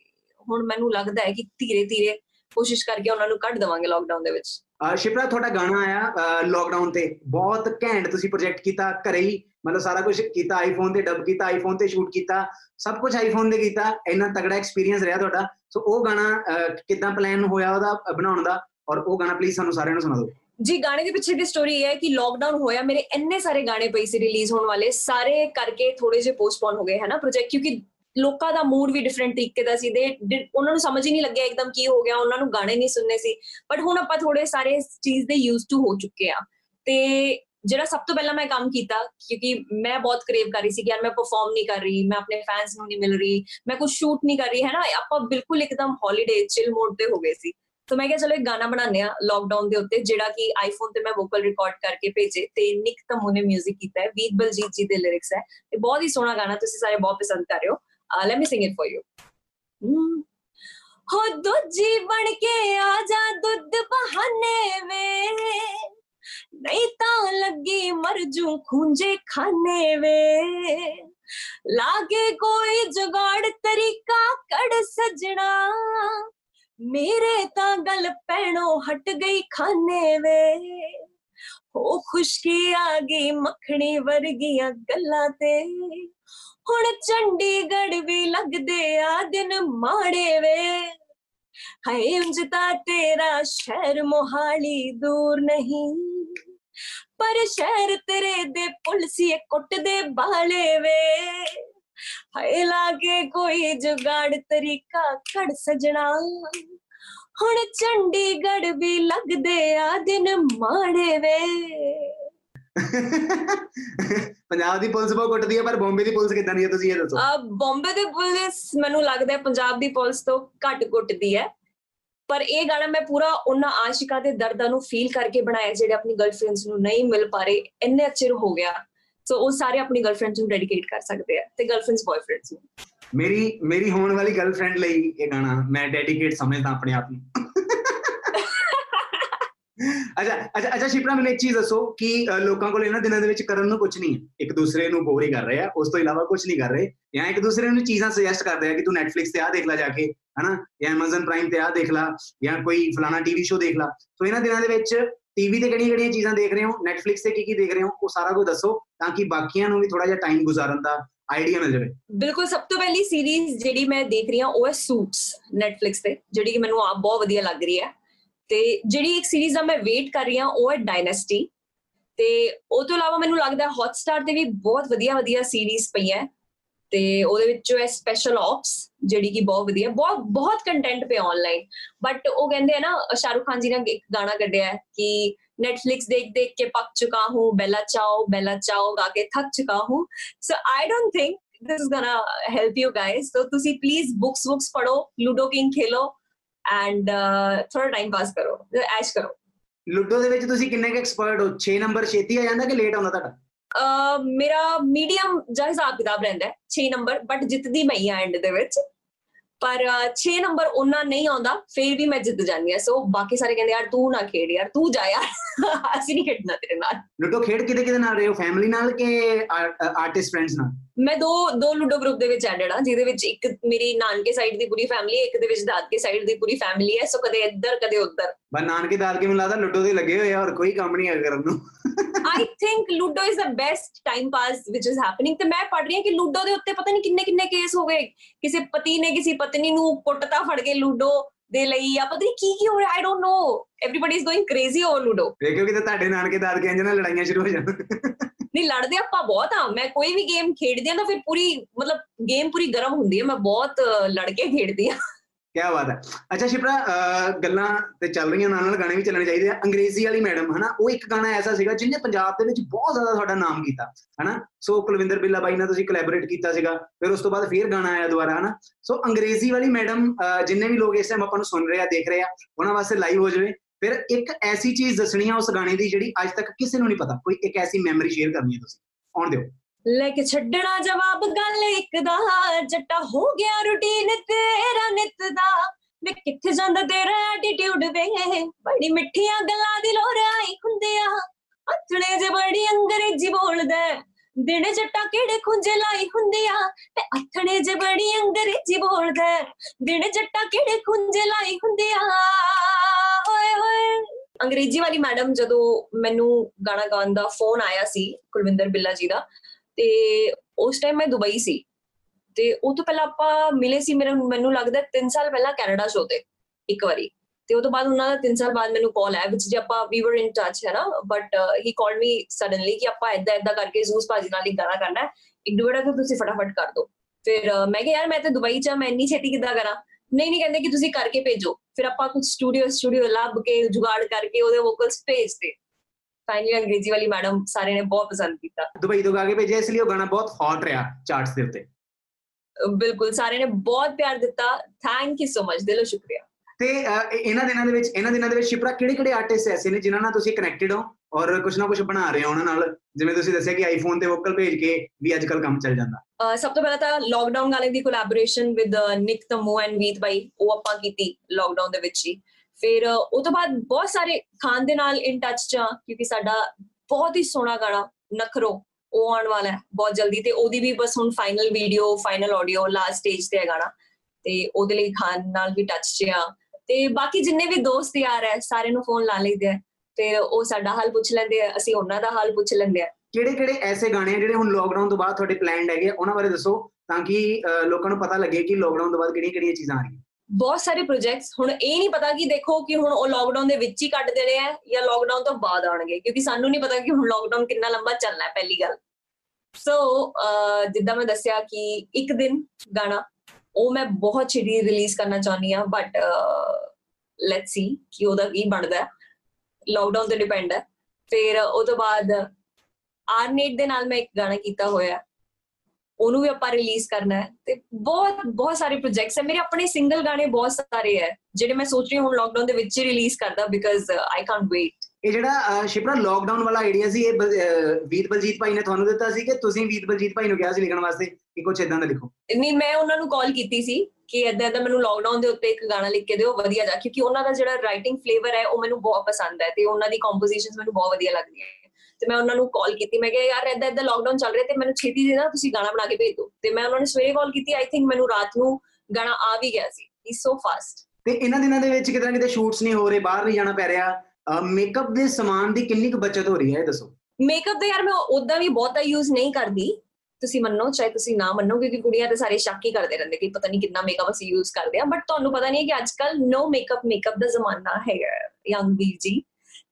S4: ਹੁਣ ਮੈਨੂੰ ਲੱਗਦਾ ਹੈ ਕਿ ਧੀਰੇ ਧੀਰੇ ਕੋਸ਼ਿਸ਼ ਕਰਕੇ ਉਹਨਾਂ ਨੂੰ ਕੱਢ ਦਵਾਂਗੇ ਲਾਕਡਾਊਨ ਦੇ ਵਿੱਚ।
S3: ਸ਼ਿਪਰਾ ਤੁਹਾਡਾ ਗਾਣਾ ਆਇਆ ਲੋਕਡਾਊਨ ਤੇ। ਬਹੁਤ ਘੈਂਟ ਤੁਸੀਂ ਪ੍ਰੋਜੈਕਟ ਕੀਤਾ ਘਰੇ ਹੀ। ਮਤਲਬ ਸਾਰਾ ਕੁਝ ਕੀਤਾ ਆਈਫੋਨ ਤੇ ਡਬ ਕੀਤਾ ਆਈਫੋਨ ਤੇ ਸ਼ੂਟ ਕੀਤਾ। ਸਭ ਕੁਝ ਆਈਫੋਨ ਤੇ ਕੀਤਾ। ਇੰਨਾ ਤਗੜਾ ਐਕਸਪੀਰੀਅੰਸ ਰਿਹਾ ਤੁਹਾਡਾ। ਸੋ ਉਹ ਗਾਣਾ ਕਿੱਦਾਂ ਪਲਾਨ ਹੋਇਆ ਉਹਦਾ ਬਣਾਉਣ ਦਾ? ਔਰ ਉਹ ਗਾਣਾ ਪਲੀਜ਼ ਸਾਨੂੰ ਸਾਰਿਆਂ ਨੂੰ ਸੁਣਾ ਦਿਓ।
S4: ਜੀ ਗਾਣੇ ਦੇ ਪਿੱਛੇ ਦੀ ਸਟੋਰੀ ਇਹ ਹੈ ਕਿ ਲਾਕਡਾਊਨ ਹੋਇਆ। ਮੇਰੇ ਇੰਨੇ ਸਾਰੇ ਗਾਣੇ ਪਈ ਸੀ ਰਿਲੀਜ਼ ਹੋਣ ਵਾਲੇ। ਸਾਰੇ ਕਰਕੇ ਥੋੜੇ ਜਿਹੇ ਪੋਸਟਪੋਨ ਹੋ ਗਏ ਹੈ ਨਾ ਪ੍ਰੋਜੈਕਟ ਕਿਉਂਕਿ ਲੋਕਾਂ ਦਾ ਮੂਡ ਵੀ ਡਿਫਰੈਂਟ ਤਰੀਕੇ ਦਾ ਸੀ, ਦੇ ਉਹਨਾਂ ਨੂੰ ਸਮਝ ਹੀ ਨਹੀਂ ਲੱਗਿਆ ਇੱਕਦਮ ਕੀ ਹੋ ਗਿਆ, ਉਹਨਾਂ ਨੂੰ ਗਾਣੇ ਨਹੀਂ ਸੁਣਨੇ ਸੀ। ਬਟ ਹੁਣ ਆਪਾਂ ਥੋੜੇ ਸਾਰੇ ਇਸ ਚੀਜ਼ ਦੇ ਯੂਜ਼ ਟੂ ਹੋ ਚੁੱਕੇ ਆ। ਤੇ ਜਿਹੜਾ ਸਭ ਤੋਂ ਪਹਿਲਾਂ ਮੈਂ ਕੰਮ ਕੀਤਾ, ਕਿਉਂਕਿ ਮੈਂ ਬਹੁਤ ਕਰੇਵ ਕਰ ਰਹੀ ਸੀ ਕਿ ਯਾਰ ਮੈਂ ਪਰਫਾਰਮ ਨਹੀਂ ਕਰ ਰਹੀ, ਮੈਂ ਆਪਣੇ ਫੈਨਸ ਨੂੰ ਨਹੀਂ ਮਿਲ ਰਹੀ, ਮੈਂ ਕੁਝ ਸ਼ੂਟ ਨਹੀਂ ਕਰ ਰਹੀ, ਹੈ ਨਾ? ਆਪਾਂ ਬਿਲਕੁਲ ਇੱਕਦਮ ਹੌਲੀਡੇ ਚਿਲ ਮੋਡ ਤੇ ਹੋ ਗਏ ਸੀ। ਤਾਂ ਮੈਂ ਕਿਹਾ, ਚਲੋ ਇੱਕ ਗਾਣਾ ਬਣਾਉਂਦੇ ਆ ਲਾਕਡਾਊਨ ਦੇ ਉੱਤੇ, ਜਿਹੜਾ ਕਿ ਆਈਫੋਨ ਤੇ ਮੈਂ ਵੋਕਲ ਰਿਕਾਰਡ ਕਰਕੇ ਭੇਜੇ ਤੇ ਨਿਕ ਤਮੂ ਨੇ 뮤직 ਕੀਤਾ ਹੈ ਵੀਰ ਬਲਜੀਤ ਜੀ ਦੇ ਲਿਰਿਕਸ ਹੈ। ਤੇ ਬਹੁਤ ਹੀ ਸੋਹਣਾ ਗਾਣਾ, ਤੁਸੀਂ ਸਾਰੇ ਬਹੁਤ ਪਸੰਦ ਕਰ ਰਹੇ ਹੋ। Let me sing it for you ਹੋ ਦੂਜੀ ਬਣ ਕੇ ਆ ਜਾ ਦੁੱਧ ਬਹਾਨੇ ਵੇ ਨਹੀਂ ਤਾਂ ਲੱਗੀ ਮਰ ਜੂ ਖੁੰਝੇ ਖਾਨੇ ਵੇ ਲਾਗੇ ਕੋਈ ਜੁਗਾੜ ਤਰੀਕਾ ਕੜ ਸਜਣਾ ਮੇਰੇ ਤਾਂ ਗੱਲ ਪੈਣੋਂ ਹਟ ਗਈ ਖਾਨੇ ਵੇ ਹੋ ਖੁਸ਼ਕੀ ਆ ਗਈ ਮੱਖਣੀ ਵਰਗੀਆਂ ਗੱਲਾਂ ਤੇ ਹੁਣ ਚੰਡੀਗੜ੍ਹ ਵੀ ਲੱਗਦੇ ਆ ਦਿਨ ਮਾੜੇ ਵੇ। ਹਾਏ ਉਂਝ ਤਾਂ ਤੇਰਾ ਸ਼ਹਿਰ ਮੋਹਾਲੀ ਦੂਰ ਨਹੀਂ। ਪਰ ਸ਼ਹਿਰ ਤੇਰੇ ਦੇ ਪੁਲਸੀਏ ਕੁੱਟਦੇ ਬਾਲੇ ਵੇ। ਹਾਏ ਲਾਗੇ ਕੋਈ ਜੁਗਾੜ ਤਰੀਕਾ ਕੜ ਸਜਣਾ। ਹੁਣ ਚੰਡੀਗੜ੍ਹ ਵੀ ਲੱਗਦੇ ਆ ਦਿਨ ਮਾੜੇ ਵੇ।
S3: ਪੰਜਾਬ ਦੀ ਪੁਲਿਸ ਬਹੁਤ ਕੁੱਟਦੀ ਹੈ ਪਰ ਬੰਬੇ ਦੀ ਪੁਲਿਸ ਕਿੱਦਾਂ ਦੀ ਹੈ ਤੁਸੀਂ ਇਹ ਦੱਸੋ।
S4: ਆ ਬੰਬੇ ਦੇ ਪੁਲਿਸ ਮੈਨੂੰ ਲੱਗਦਾ ਹੈ ਪੰਜਾਬ ਦੀ ਪੁਲਿਸ ਤੋਂ ਘੱਟ ਕੁੱਟਦੀ ਹੈ। ਪਰ ਇਹ ਗਾਣਾ ਮੈਂ ਪੂਰਾ ਉਹਨਾਂ ਆਸ਼ਿਕਾਂ ਦੇ ਦਰਦਾਂ ਨੂੰ ਫੀਲ ਕਰਕੇ ਬਣਾਇਆ ਜਿਹੜੇ ਆਪਣੀ ਗਰਲਫ੍ਰੈਂਡਸ ਨੂੰ ਨਹੀਂ ਮਿਲ ਪਾ ਰਹੇ ਇੰਨੇ ਚਿਰ ਹੋ ਗਿਆ। ਸੋ ਉਹ ਸਾਰੇ ਆਪਣੀ ਗਰਲਫ੍ਰੈਂਡਸ ਨੂੰ ਡੈਡੀਕੇਟ ਕਰ ਸਕਦੇ ਆ ਤੇ ਗਰਲਫ੍ਰੈਂਡਸ ਬॉयਫ੍ਰੈਂਡਸ ਨੂੰ।
S3: ਮੇਰੀ ਮੇਰੀ ਹੋਣ ਵਾਲੀ ਗਰਲਫ੍ਰੈਂਡ ਲਈ ਇਹ ਗਾਣਾ ਮੈਂ ਡੈਡੀਕੇਟ ਸਮਝਦਾ ਆਪਣੇ ਆਪ ਨੂੰ। ਅੱਛਾ ਅੱਛਾ ਅੱਛਾ ਸ਼ਿਪਰਾ ਮੈਨੂੰ ਇੱਕ ਚੀਜ਼ ਦੱਸੋ ਕਿ ਅ, ਲੋਕਾਂ ਕੋਲ ਇਹਨਾਂ ਦਿਨਾਂ ਦੇ ਵਿੱਚ ਕਰਨ ਨੂੰ ਕੁਝ ਨਹੀਂ ਹੈ। ਇੱਕ ਦੂਸਰੇ ਨੂੰ ਬੋਰ ਹੀ ਕਰ ਰਹੇ ਆ ਉਸ ਤੋਂ ਇਲਾਵਾ ਕੁਝ ਨਹੀਂ ਕਰ ਰਹੇ। ਜਾਂ ਇੱਕ ਦੂਸਰੇ ਨੂੰ ਚੀਜ਼ਾਂ ਸੁਜੈਸਟ ਕਰਦੇ ਆ ਕਿ ਤੂੰ Netflix ਤੇ ਆ ਦੇਖ ਲੈ ਜਾ ਕੇ ਹਨਾ? ਜਾਂ Amazon Prime ਤੇ ਆ ਦੇਖ ਲੈ ਜਾਂ ਕੋਈ ਫਲਾਣਾ ਟੀਵੀ ਸ਼ੋ ਦੇਖ ਲੈ। ਸੋ ਇਹਨਾਂ ਦਿਨਾਂ ਦੇ ਵਿੱਚ ਟੀਵੀ ਤੇ ਕਿਹੜੀਆਂ ਕਿਹੜੀਆਂ ਚੀਜ਼ਾਂ ਦੇਖ ਰਹੇ ਹੋ? Netflix ਤੇ ਕੀ ਕੀ ਦੇਖ ਰਹੇ ਹੋ? ਉਹ ਸਾਰਾ ਕੁਝ ਦੱਸੋ ਤਾਂ ਕਿ ਬਾਕੀਆਂ ਨੂੰ ਵੀ ਥੋੜਾ ਜਿਹਾ ਟਾਈਮ ਗੁਜ਼ਾਰਨ ਦਾ ਆਈਡੀਆ ਮਿਲ ਜਾਵੇ।
S4: ਬਿਲਕੁਲ ਸਭ ਤੋਂ ਪਹਿਲੀ ਸੀਰੀਜ਼ ਜਿਹੜੀ ਮੈਂ ਦੇਖ ਰਹੀ ਹਾਂ ਉਹ ਹੈ ਸੂਟਸ Netflix ਤੇ ਜਿਹੜੀ ਕਿ ਮੈਨੂੰ ਆਪ ਬਹੁਤ ਵਧੀਆ ਲੱਗ ਰਹੀ ਹੈ। ਤੇ ਜਿਹੜੀ ਇੱਕ ਸੀਰੀਜ਼ ਦਾ ਮੈਂ ਵੇਟ ਕਰ ਰਹੀ ਹਾਂ, ਉਹ ਹੈ ਡਾਇਨੈਸਟੀ ਤੇ ਉਹ ਤੋਂ ਇਲਾਵਾ ਮੈਨੂੰ ਲੱਗਦਾ ਹੌਟਸਟਾਰ ਤੇ ਵੀ ਬਹੁਤ ਵਧੀਆ ਵਧੀਆ ਸੀਰੀਜ਼ ਪਈਆਂ ਤੇ ਉਹਦੇ ਵਿੱਚੋਂ ਹੈ ਸਪੈਸ਼ਲ ਆਪਸ ਜਿਹੜੀ ਕਿ ਬਹੁਤ ਵਧੀਆ, ਬਹੁਤ ਬਹੁਤ ਕੰਟੈਂਟ ਪਿਆ ਆਨਲਾਈਨ ਬਟ ਉਹ ਕਹਿੰਦੇ ਆ ਨਾ ਸ਼ਾਹਰੁਖ ਖਾਨ ਜੀ ਨੇ ਇੱਕ ਗਾਣਾ ਕੱਢਿਆ ਕਿ Netflix ਦੇਖ ਦੇਖ ਕੇ ਪੱਕ ਚੁਕਾ ਹੂੰ, ਬੈਲਾ ਚਾਓ ਬੈਲਾ ਚਾਓ, ਗਾ ਕੇ ਥੱਕ ਚੁਕਾ ਹੂੰ। So I don't think this is gonna help you guys so, ਤੁਸੀਂ please books books ਪੜੋ ludo king ਖੇਲੋ। ਐਂਡ ਥੋੜਾ ਟਾਈਮ ਪਾਸ ਕਰੋ ਐਸ਼ ਕਰੋ
S3: ਲੁੱਡੋ ਦੇ ਵਿੱਚ ਤੁਸੀਂ ਕਿੰਨੇ ਕੁ ਐਕਸਪਰਟ ਹੋ 6 ਨੰਬਰ ਛੇਤੀ ਆ ਜਾਂਦਾ ਕਿ ਲੇਟ ਆਉਂਦਾ ਤੁਹਾਡਾ
S4: ਮੇਰਾ ਮੀਡੀਅਮ ਜਿਹਾ ਹਿਸਾਬ ਕਿਤਾਬ ਰਹਿੰਦਾ ਹੈ 6 ਨੰਬਰ ਬਟ ਜਿੱਤਦੀ ਮੈਂ ਹੀ ਆ ਐਂਡ ਦੇ ਵਿੱਚ ਪਰ 6 ਨੰਬਰ ਉਹਨਾਂ ਨਹੀਂ ਆਉਂਦਾ ਫੇਰ ਵੀ ਮੈਂ ਜਿੱਤ ਜਾਂਦੀ ਆ ਸੋ ਬਾਕੀ ਸਾਰੇ ਕਹਿੰਦੇ ਯਾਰ ਤੂੰ ਨਾ ਖੇਡ ਯਾਰ ਤੂੰ ਜਾ ਯਾਰ ਅਸੀਂ ਨਹੀਂ ਖੇਡਣਾ ਤੇਰੇ ਨਾਲ
S3: ਲੁੱਡੋ ਖੇਡ ਕਿਤੇ ਕਿਤੇ ਨਾਲ ਰਹੇ ਹੋ ਫੈਮਿਲੀ ਨਾਲ ਕਿ ਆਰਟਿਸਟ ਫਰੈਂਡਸ ਨਾਲ
S4: ਮੈਂ ਦੋ ਦੋ ਲੂਡੋ ਗਰੁੱਪ ਦੇ ਵਿੱਚ ਐਡਡ ਆ ਜਿਹਦੇ ਵਿੱਚ ਇੱਕ ਮੇਰੀ ਨਾਨਕੇ ਸਾਈਡ ਦੀ ਪੂਰੀ ਫੈਮਿਲੀ ਹੈ ਇੱਕ ਦੇ ਵਿੱਚ ਦਾਦਕੇ ਸਾਈਡ ਦੀ ਪੂਰੀ ਫੈਮਿਲੀ ਹੈ ਸੋ ਕਦੇ ਇੱਧਰ ਕਦੇ ਉੱਧਰ।
S3: ਬਸ ਨਾਨਕੇ ਦਾਲ ਕੇ ਮੈਨੂੰ ਲੱਗਦਾ ਲੁੱਡੋ ਦੇ ਲੱਗੇ ਹੋਏ ਆ ਔਰ ਕੋਈ ਕੰਮ ਨਹੀਂ ਹੈ ਕਰਨ ਨੂੰ।
S4: I think ludo is the best time pass which is happening ਤੇ ਮੈਂ ਪੜ ਰਹੀ ਹਾਂ ਕਿ ਲੂਡੋ ਦੇ ਉੱਤੇ ਪਤਾ ਨਹੀਂ ਕਿੰਨੇ ਕਿੰਨੇ ਕੇਸ ਹੋ ਗਏ। ਕਿਸੇ ਪਤੀ ਨੇ ਕਿਸੇ ਪਤਨੀ ਨੂੰ ਕੁੱਟਤਾ ਫੜ ਕੇ ਲੂਡੋ ਦੇ ਲਈ ਜਾਂ ਪਤਾ ਨਹੀਂ ਕੀ ਕੀ ਹੋ ਰਿਹਾ I don't know everybody is going crazy over ludo.
S3: ਵੇਖਿਓ ਕਿਤੇ ਤੁਹਾਡੇ ਨਾਨਕੇ ਦਾਲ ਕੇ ਇੰਜ ਨਾਲ ਲੜਾਈਆਂ ਸ਼ੁਰੂ ਹੋ ਜਾਣ।
S4: ਨਹੀਂ ਲੜਦੇ ਆਪਾਂ ਬਹੁਤ ਆ ਮੈਂ ਕੋਈ ਵੀ ਗੇਮ ਖੇਡਦੀ ਆ ਤਾਂ ਫਿਰ ਪੂਰੀ ਮਤਲਬ ਗੇਮ ਪੂਰੀ ਗਰਮ ਹੁੰਦੀ ਹੈ। ਮੈਂ ਬਹੁਤ ਅਹ, ਲੜ ਕੇ ਖੇਡਦੀ ਆ
S3: ਕੀ ਬਾਤ ਹੈ। ਅੱਛਾ ਸ਼ਿਪਰਾ ਅਹ, ਗੱਲਾਂ ਤੇ ਚੱਲ ਰਹੀਆਂ ਨਾਲ ਨਾਲ ਗਾਣੇ ਵੀ ਚੱਲਣੇ ਚਾਹੀਦੇ ਆ। ਅੰਗਰੇਜ਼ੀ ਵਾਲੀ ਮੈਡਮ ਹਨਾ ਉਹ ਇੱਕ ਗਾਣਾ ਐਸਾ ਸੀਗਾ ਜਿਹਨੇ ਪੰਜਾਬ ਦੇ ਵਿੱਚ ਬਹੁਤ ਜ਼ਿਆਦਾ ਤੁਹਾਡਾ ਨਾਮ ਕੀਤਾ ਹਨਾ। ਸੋ ਕੁਲਵਿੰਦਰ ਬਿੱਲਾ ਬਾਈ ਨਾਲ ਤੁਸੀਂ ਕੋਲੈਬੋਰੇਟ ਕੀਤਾ ਸੀਗਾ ਫਿਰ ਉਸ ਤੋਂ ਬਾਅਦ ਫੇਰ ਗਾਣਾ ਆਇਆ ਦੁਬਾਰਾ ਹਨਾ। ਸੋ ਅੰਗਰੇਜ਼ੀ ਵਾਲੀ ਮੈਡਮ ਜਿੰਨੇ ਵੀ ਲੋਕ ਇਸ ਟਾਈਮ ਆਪਾਂ ਨੂੰ ਸੁਣ ਰਹੇ ਆ ਦੇਖ ਰਹੇ ਆ ਉਹਨਾਂ ਵਾਸਤੇ ਲਾਈਵ ਹੋ ਜਾਵੇ। ਫਿਰ ਇੱਕ ਐਸੀ ਚੀਜ਼ ਦੱਸਣੀ ਆ ਉਸ ਗਾਣੇ ਦੀ ਜਿਹੜੀ ਅੱਜ ਤੱਕ ਕਿਸੇ ਨੂੰ ਨਹੀਂ ਪਤਾ। ਕੋਈ ਇੱਕ ਐਸੀ ਮੈਮਰੀ ਸ਼ੇਅਰ ਕਰਨੀ ਹੈ ਤੁਸੀਂ। ਆਉਣ ਦਿਓ।
S4: ਲੈ ਕੇ ਛੱਡਣਾ ਜਵਾਬ ਗੱਲ ਇੱਕ ਦਾ, ਜੱਟਾ ਹੋ ਗਿਆ ਰੁਟੀਨ ਤੇਰਾ ਨਿਤ ਦਾ। ਵੇ ਕਿੱਥੇ ਜਾਂਦਾ ਤੇਰਾ ਐਟੀਟਿਊਡ ਵੇ? ਬੜੀ ਮਿੱਠੀਆਂ ਗੱਲਾਂ ਦੀ ਲੋਰ ਆਈ ਹੁੰਦੇ ਆ। ਅਥਣੇ ਜੇ ਬੜੀ ਅੰਗਰੇਜ਼ੀ ਬੋਲਦਾ ਹੈ। ਦਿਨ ਜੱਟਾ ਕਿਹੜੇ ਖੁੰਝੇ ਲਾਈ ਹੁੰਦੀ ਆ? ਤੇ ਅਥਣੇ ਜੇ ਬੜੀ ਅੰਗਰੇਜ਼ੀ ਬੋਲਦਾ ਹੈ। ਦਿਨ ਜੱਟਾ ਕਿਹੜੇ ਖੁੰਝੇ ਲਾਈ ਹੁੰਦੀ ਆ? ਓਏ ਹੋਏ ਅੰਗਰੇਜ਼ੀ ਵਾਲੀ ਮੈਡਮ ਜਦੋਂ ਮੈਨੂੰ ਗਾਣਾ ਗਾਉਣ ਦਾ ਫੋਨ ਆਇਆ ਸੀ, ਕੁਲਵਿੰਦਰ ਬਿੱਲਾ ਜੀ ਦਾ, ਤੇ ਉਸ ਟਾਈਮ ਮੈਂ ਦੁਬਈ ਸੀ। ਤੇ ਉਹ ਤੋਂ ਪਹਿਲਾਂ ਆਪਾਂ ਮਿਲੇ ਸੀ, ਮੇਰੇ, ਮੈਨੂੰ ਲੱਗਦਾ 3 ਸਾਲ ਪਹਿਲਾਂ ਕੈਨੇਡਾ ਸ਼ੋ ਤੇ, ਇੱਕ ਵਾਰੀ। ਤੇ ਉਹ ਤੋਂ ਬਾਅਦ ਉਹਨਾਂ ਦਾ 3 ਸਾਲ ਬਾਅਦ ਮੈਨੂੰ ਕਾਲ ਆਇਆ ਵਿੱਚ ਜੇ ਆਪਾਂ ਵੀ ਵਰ ਇਨ ਟੱਚ ਹੈ ਨਾ? But he called me suddenly ਕਿ ਆਪਾਂ ਇਦਾਂ ਇਦਾਂ ਕਰਕੇ ਜ਼ੂਸ ਭਾਜੀ ਨਾਲ ਹੀ ਗਾਣਾ ਕਰਨਾ ਹੈ। ਇੱਕ ਦੋ ਤਾਂ ਤੁਸੀਂ ਫਟਾਫਟ ਕਰ ਦਿਓ। ਫਿਰ ਮੈਂ ਕਿਹਾ ਯਾਰ ਮੈਂ ਤੇ ਦੁਬਈ ਚ ਮੈਂ ਇੰਨੀ ਛੇਤੀ ਕਿੱਦਾਂ ਕਰਾਂ? ਨਹੀਂ ਨਹੀਂ ਕਹਿੰਦੇ ਕਿ ਤੁਸੀਂ ਕਰਕੇ ਭੇਜੋ। ਫਿਰ ਆਪਾਂ ਕੁਝ ਸਟੂਡੀਓ ਸਟੂਡੀਓ ਲੱਭ ਕੇ ਜੁਗਾੜ ਕਰਕੇ ਉਹਦੇ ਵੋਕਲਸ ਭੇਜਦੇ ਫਾਈਨਲੀ ਅੰਗਰੇਜ਼ੀ ਵਾਲੀ ਮੈਡਮ ਸਾਰੇ ਨੇ ਬਹੁਤ ਪਸੰਦ ਕੀਤਾ।
S3: ਦੁਬਈ ਤੋਂ ਗਾ ਕੇ ਭੇਜਿਆ ਇਸ ਲਈ ਉਹ ਗਾਣਾ ਬਹੁਤ ਹੌਟ ਰਿਹਾ ਚਾਰਟਸ ਦੇ ਉੱਤੇ।
S4: ਬਿਲਕੁਲ ਸਾਰੇ ਨੇ ਬਹੁਤ ਪਿਆਰ ਦਿੱਤਾ। ਥੈਂਕ ਯੂ ਸੋ ਮਚ ਦਿਲੋਂ ਸ਼ੁਕਰੀਆ।
S3: ਤੇ ਅਹ, ਇਹ- ਇਹਨਾਂ ਦਿਨਾਂ ਦੇ ਵਿੱਚ ਇਹਨਾਂ ਦਿਨਾਂ ਦੇ ਵਿੱਚ ਸ਼ਿਪਰਾ ਕਿਹੜੇ ਕਿਹੜੇ ਆਰਟਿਸਟ ਐਸੇ ਨੇ ਜਿਨ੍ਹਾਂ ਨਾਲ ਤੁਸੀਂ ਕਨੈਕਟਡ ਹੋ ਔਰ ਕੁਝ ਨਾ ਕੁਝ ਬਣਾ ਰਹੇ ਹੋ ਉਹਨਾਂ ਨਾਲ? ਜਿਵੇਂ ਤੁਸੀਂ ਦੱਸਿਆ ਕਿ ਆਈਫੋਨ ਤੇ ਵੋਕਲ ਭੇਜ ਕੇ ਵੀ ਅੱਜ ਕੱਲ ਕੰਮ ਚੱਲ ਜਾਂਦਾ।
S4: ਅਹ ਸਭ ਤੋਂ ਪਹਿਲਾਂ ਤਾਂ ਲੋਕਡਾਊਨ ਗਾਣੇ ਦੀ ਕੋਲੈਬੋਰੇਸ਼ਨ ਵਿਦ ਨਿਕ ਤਮੋ ਐਂਡ ਵੀਤ ਬਾਈ ਉਹ ਆਪਾਂ ਕੀਤੀ ਲੋਕਡਾਊਨ ਦੇ ਵਿੱਚ ਹੀ। ਫਿਰ ਅਹ, ਉਹ ਤੋਂ ਬਾਅਦ ਬਹੁਤ ਸਾਰੇ ਖਾਨ ਦੇ ਨਾਲ ਇਨ ਟੱਚ ਚ ਆ ਕਿਉਂਕਿ ਸਾਡਾ ਬਹੁਤ ਹੀ ਸੋਹਣਾ ਗਾਣਾ ਨਖਰੋ ਉਹ ਆਉਣ ਵਾਲਾ ਹੈ ਬਹੁਤ ਜਲਦੀ ਤੇ ਉਹਦੀ ਵੀ ਬਸ ਹੁਣ final video final audio last stage ਤੇ ਹੈ ਗਾਣਾ। ਤੇ ਉਹਦੇ ਲਈ ਖਾਨ ਨਾਲ ਵੀ ਟੱਚ ਚ ਆ। ਤੇ ਬਾਕੀ ਜਿੰਨੇ ਵੀ ਦੋਸਤ ਯਾਰ ਹੈ ਸਾਰੇ ਨੂੰ ਫੋਨ ਲਾ ਲਈਦੇ ਆ ਫਿਰ ਉਹ ਸਾਡਾ ਹਾਲ ਪੁੱਛ ਲੈਂਦੇ ਆ ਅਸੀਂ ਉਹਨਾਂ ਦਾ ਹਾਲ ਪੁੱਛ ਲੈਂਦੇ ਆ
S3: ਕਿਹੜੇ ਕਿਹੜੇ ਐਸੇ ਗਾਣੇ ਆ ਜਿਹੜੇ ਹੁਣ ਲੋਕਡਾਊਨ ਤੋਂ ਬਾਅਦ ਤੁਹਾਡੇ ਪਲਾਨਡ ਹੈਗੇ ਉਹਨਾਂ ਬਾਰੇ ਦੱਸੋ ਤਾਂ ਕਿ ਲੋਕਾਂ ਨੂੰ ਪਤਾ ਲੱਗੇ ਕਿ ਲੋਕਡਾਊਨ ਤੋਂ ਬਾਅਦ ਕਿਹੜੀਆਂ ਕਿਹੜੀਆਂ ਚੀਜ਼ਾਂ ਆ ਰਹੀਆਂ।
S4: ਬਹੁਤ ਸਾਰੇ ਪ੍ਰੋਜੈਕਟਸ ਹੁਣ ਇਹ ਨਹੀਂ ਪਤਾ ਕਿ ਦੇਖੋ ਕਿ ਹੁਣ ਉਹ ਲੋਕਡਾਊਨ ਦੇ ਵਿੱਚ ਹੀ ਕੱਢ ਦੇਣੇ ਆ ਜਾਂ ਲੋਕਡਾਊਨ ਤੋਂ ਬਾਅਦ ਆਉਣਗੇ ਕਿਉਂਕਿ ਸਾਨੂੰ ਨਹੀਂ ਪਤਾ ਕਿ ਹੁਣ ਲੋਕਡਾਊਨ ਕਿੰਨਾ ਲੰਬਾ ਚੱਲਣਾ ਹੈ ਪਹਿਲੀ ਗੱਲ। ਸੋ ਜਿੱਦਾਂ ਮੈਂ ਦੱਸਿਆ ਕਿ ਇੱਕ ਦਿਨ ਗਾਣਾ ਉਹ ਮੈਂ ਬਹੁਤ ਛੇਤੀ ਰਿਲੀਜ਼ ਕਰਨਾ ਚਾਹੁੰਦੀ ਆ ਬਟ ਲੈਟਸ ਸੀ ਕਿ ਉਹਦਾ ਕੀ ਬਣਦਾ ਹੈ। ਲੋਕਡਾਊਨ ਤੇ ਡਿਪੈਂਡ ਹੈ। ਫਿਰ ਉਹ ਤੋਂ ਬਾਅਦ ਆਰਨੇਟ ਦੇ ਨਾਲ ਮੈਂ ਇੱਕ ਗਾਣਾ ਕੀਤਾ ਹੋਇਆ ਉਹਨੂੰ ਵੀ ਆਪਾਂ ਰਿਲੀਜ਼ ਕਰਨਾ ਹੈ। ਤੇ ਬਹੁਤ ਬਹੁਤ ਸਾਰੇ ਪ੍ਰੋਜੈਕਟਸ ਹੈ। ਮੇਰੇ ਆਪਣੇ ਸਿੰਗਲ ਗਾਣੇ ਬਹੁਤ ਸਾਰੇ ਹੈ, ਜਿਹੜੇ ਮੈਂ ਸੋਚ ਰਹੀ ਹਾਂ ਹੁਣ ਲੋਕਡਾਊਨ ਦੇ ਵਿੱਚ ਹੀ ਰਿਲੀਜ਼ ਕਰਦਾ ਬਿਕਾਜ਼ ਆਈ ਕਾਂਟ ਵੇਟ
S3: ਇਹ ਜਿਹੜਾ ਸ਼ਿਪਰਾ ਲੋਕਡਾਊਨ ਵਾਲਾ ਆਈਡੀਆ ਸੀ ਇਹ ਵੀਰ ਬਲਜੀਤ ਭਾਈ ਨੇ ਤੁਹਾਨੂੰ ਦਿੱਤਾ ਸੀ ਕਿ ਤੁਸੀਂ ਵੀਰ ਬਲਜੀਤ ਭਾਈ ਨੂੰ ਕਿਹਾ ਸੀ ਲਿਖਣ ਵਾਸਤੇ ਕਿ ਕੁਝ ਇਦਾਂ ਦਾ ਲਿਖੋ।
S4: ਨਹੀਂ ਮੈਂ ਉਹਨਾਂ ਨੂੰ ਕਾਲ ਕੀਤੀ ਸੀ ਕਿ ਏਦਾਂ ਏਦਾਂ ਮੈਨੂੰ ਲੋਕਡਾਊਨ ਦੇ ਉੱਤੇ ਇੱਕ ਗਾਣਾ ਲਿਖ ਕੇ ਦਿਓ ਵਧੀਆ ਜਾ ਕਿਉਂਕਿ ਉਹਨਾਂ ਦਾ ਜਿਹੜਾ ਰਾਈਟਿੰਗ ਫਲੇਵਰ ਹੈ ਉਹ ਮੈਨੂੰ ਬਹੁਤ ਪਸੰਦ ਹੈ ਤੇ ਉਹਨਾਂ ਦੀ ਕੰਪੋਜੀਸ਼ਨਸ ਮੈਨੂੰ ਬਹੁਤ ਵਧੀਆ ਲੱਗਦੀਆਂ ਹੈ। ਤੇ ਮੈਂ ਉਹਨਾਂ ਨੂੰ ਕਾਲ ਕੀਤੀ ਮੈਂ ਕਿਹਾ ਯਾਰ ਏਦਾਂ ਏਦਾਂ ਲੋਕਡਾਊਨ ਚੱਲ ਰਿਹਾ ਤੇ ਮੈਨੂੰ ਛੇਤੀ ਦੇ ਨਾ ਤੁਸੀਂ ਗਾਣਾ ਬਣਾ ਕੇ ਭੇਜ ਦਿਓ। ਤੇ ਮੈਂ ਉਹਨਾਂ ਨੂੰ ਸਵੇਰੇ ਕਾਲ ਕੀਤੀ ਆਈ ਥਿੰਕ ਮੈਨੂੰ ਰਾਤ ਨੂੰ ਗਾਣਾ ਆ ਵੀ ਗਿਆ ਸੀ ਹੀ ਸੋ ਫਾਸਟ
S3: ਤੇ ਇਹਨਾਂ ਦਿਨਾਂ ਦੇ ਵਿੱਚ ਕਿਤੇ ਨਾ ਕਿਤੇ ਸ਼ੂਟਸ ਨਹੀਂ ਹੋ ਰਹੇ ਬਾਹਰ ਨਹੀਂ ਜਾਣਾ ਪੈ ਰਿਹਾ। ਮੇਕਅਪ ਦੇ ਸਮਾਨ ਦੀ ਕਿੰਨੀ ਕੁ ਬਚਤ ਹੋ ਰਹੀ ਹੈ ਇਹ ਦੱਸੋ।
S4: ਮੇਕਅਪ ਦਾ ਯਾਰ ਮੈਂ ਉਦਾਂ ਵੀ ਬਹੁਤਾ ਯੂਜ਼ ਨਹੀਂ ਕਰਦੀ। ਤੁਸੀਂ ਮੰਨੋ ਚਾਹੇ ਤੁਸੀਂ ਨਾ ਮੰਨੋ ਕਿਉਂਕਿ ਕੁੜੀਆਂ ਤੇ ਸਾਰੇ ਸ਼ੱਕ ਹੀ ਕਰਦੇ ਰਹਿੰਦੇ ਕਿ ਪਤਾ ਨਹੀਂ ਕਿੰਨਾ ਮੇਕਅਪ ਅਸੀਂ ਯੂਜ਼ ਕਰਦੇ ਆ ਬਟ ਤੁਹਾਨੂੰ ਪਤਾ ਨਹੀਂ ਹੈ ਕਿ ਅੱਜਕੱਲ ਨੋ ਮੇਕਅਪ ਮੇਕਅਪ ਦਾ ਜ਼ਮਾਨਾ ਹੈਗਾ ਯੰਗ ਵੀਰ ਜੀ।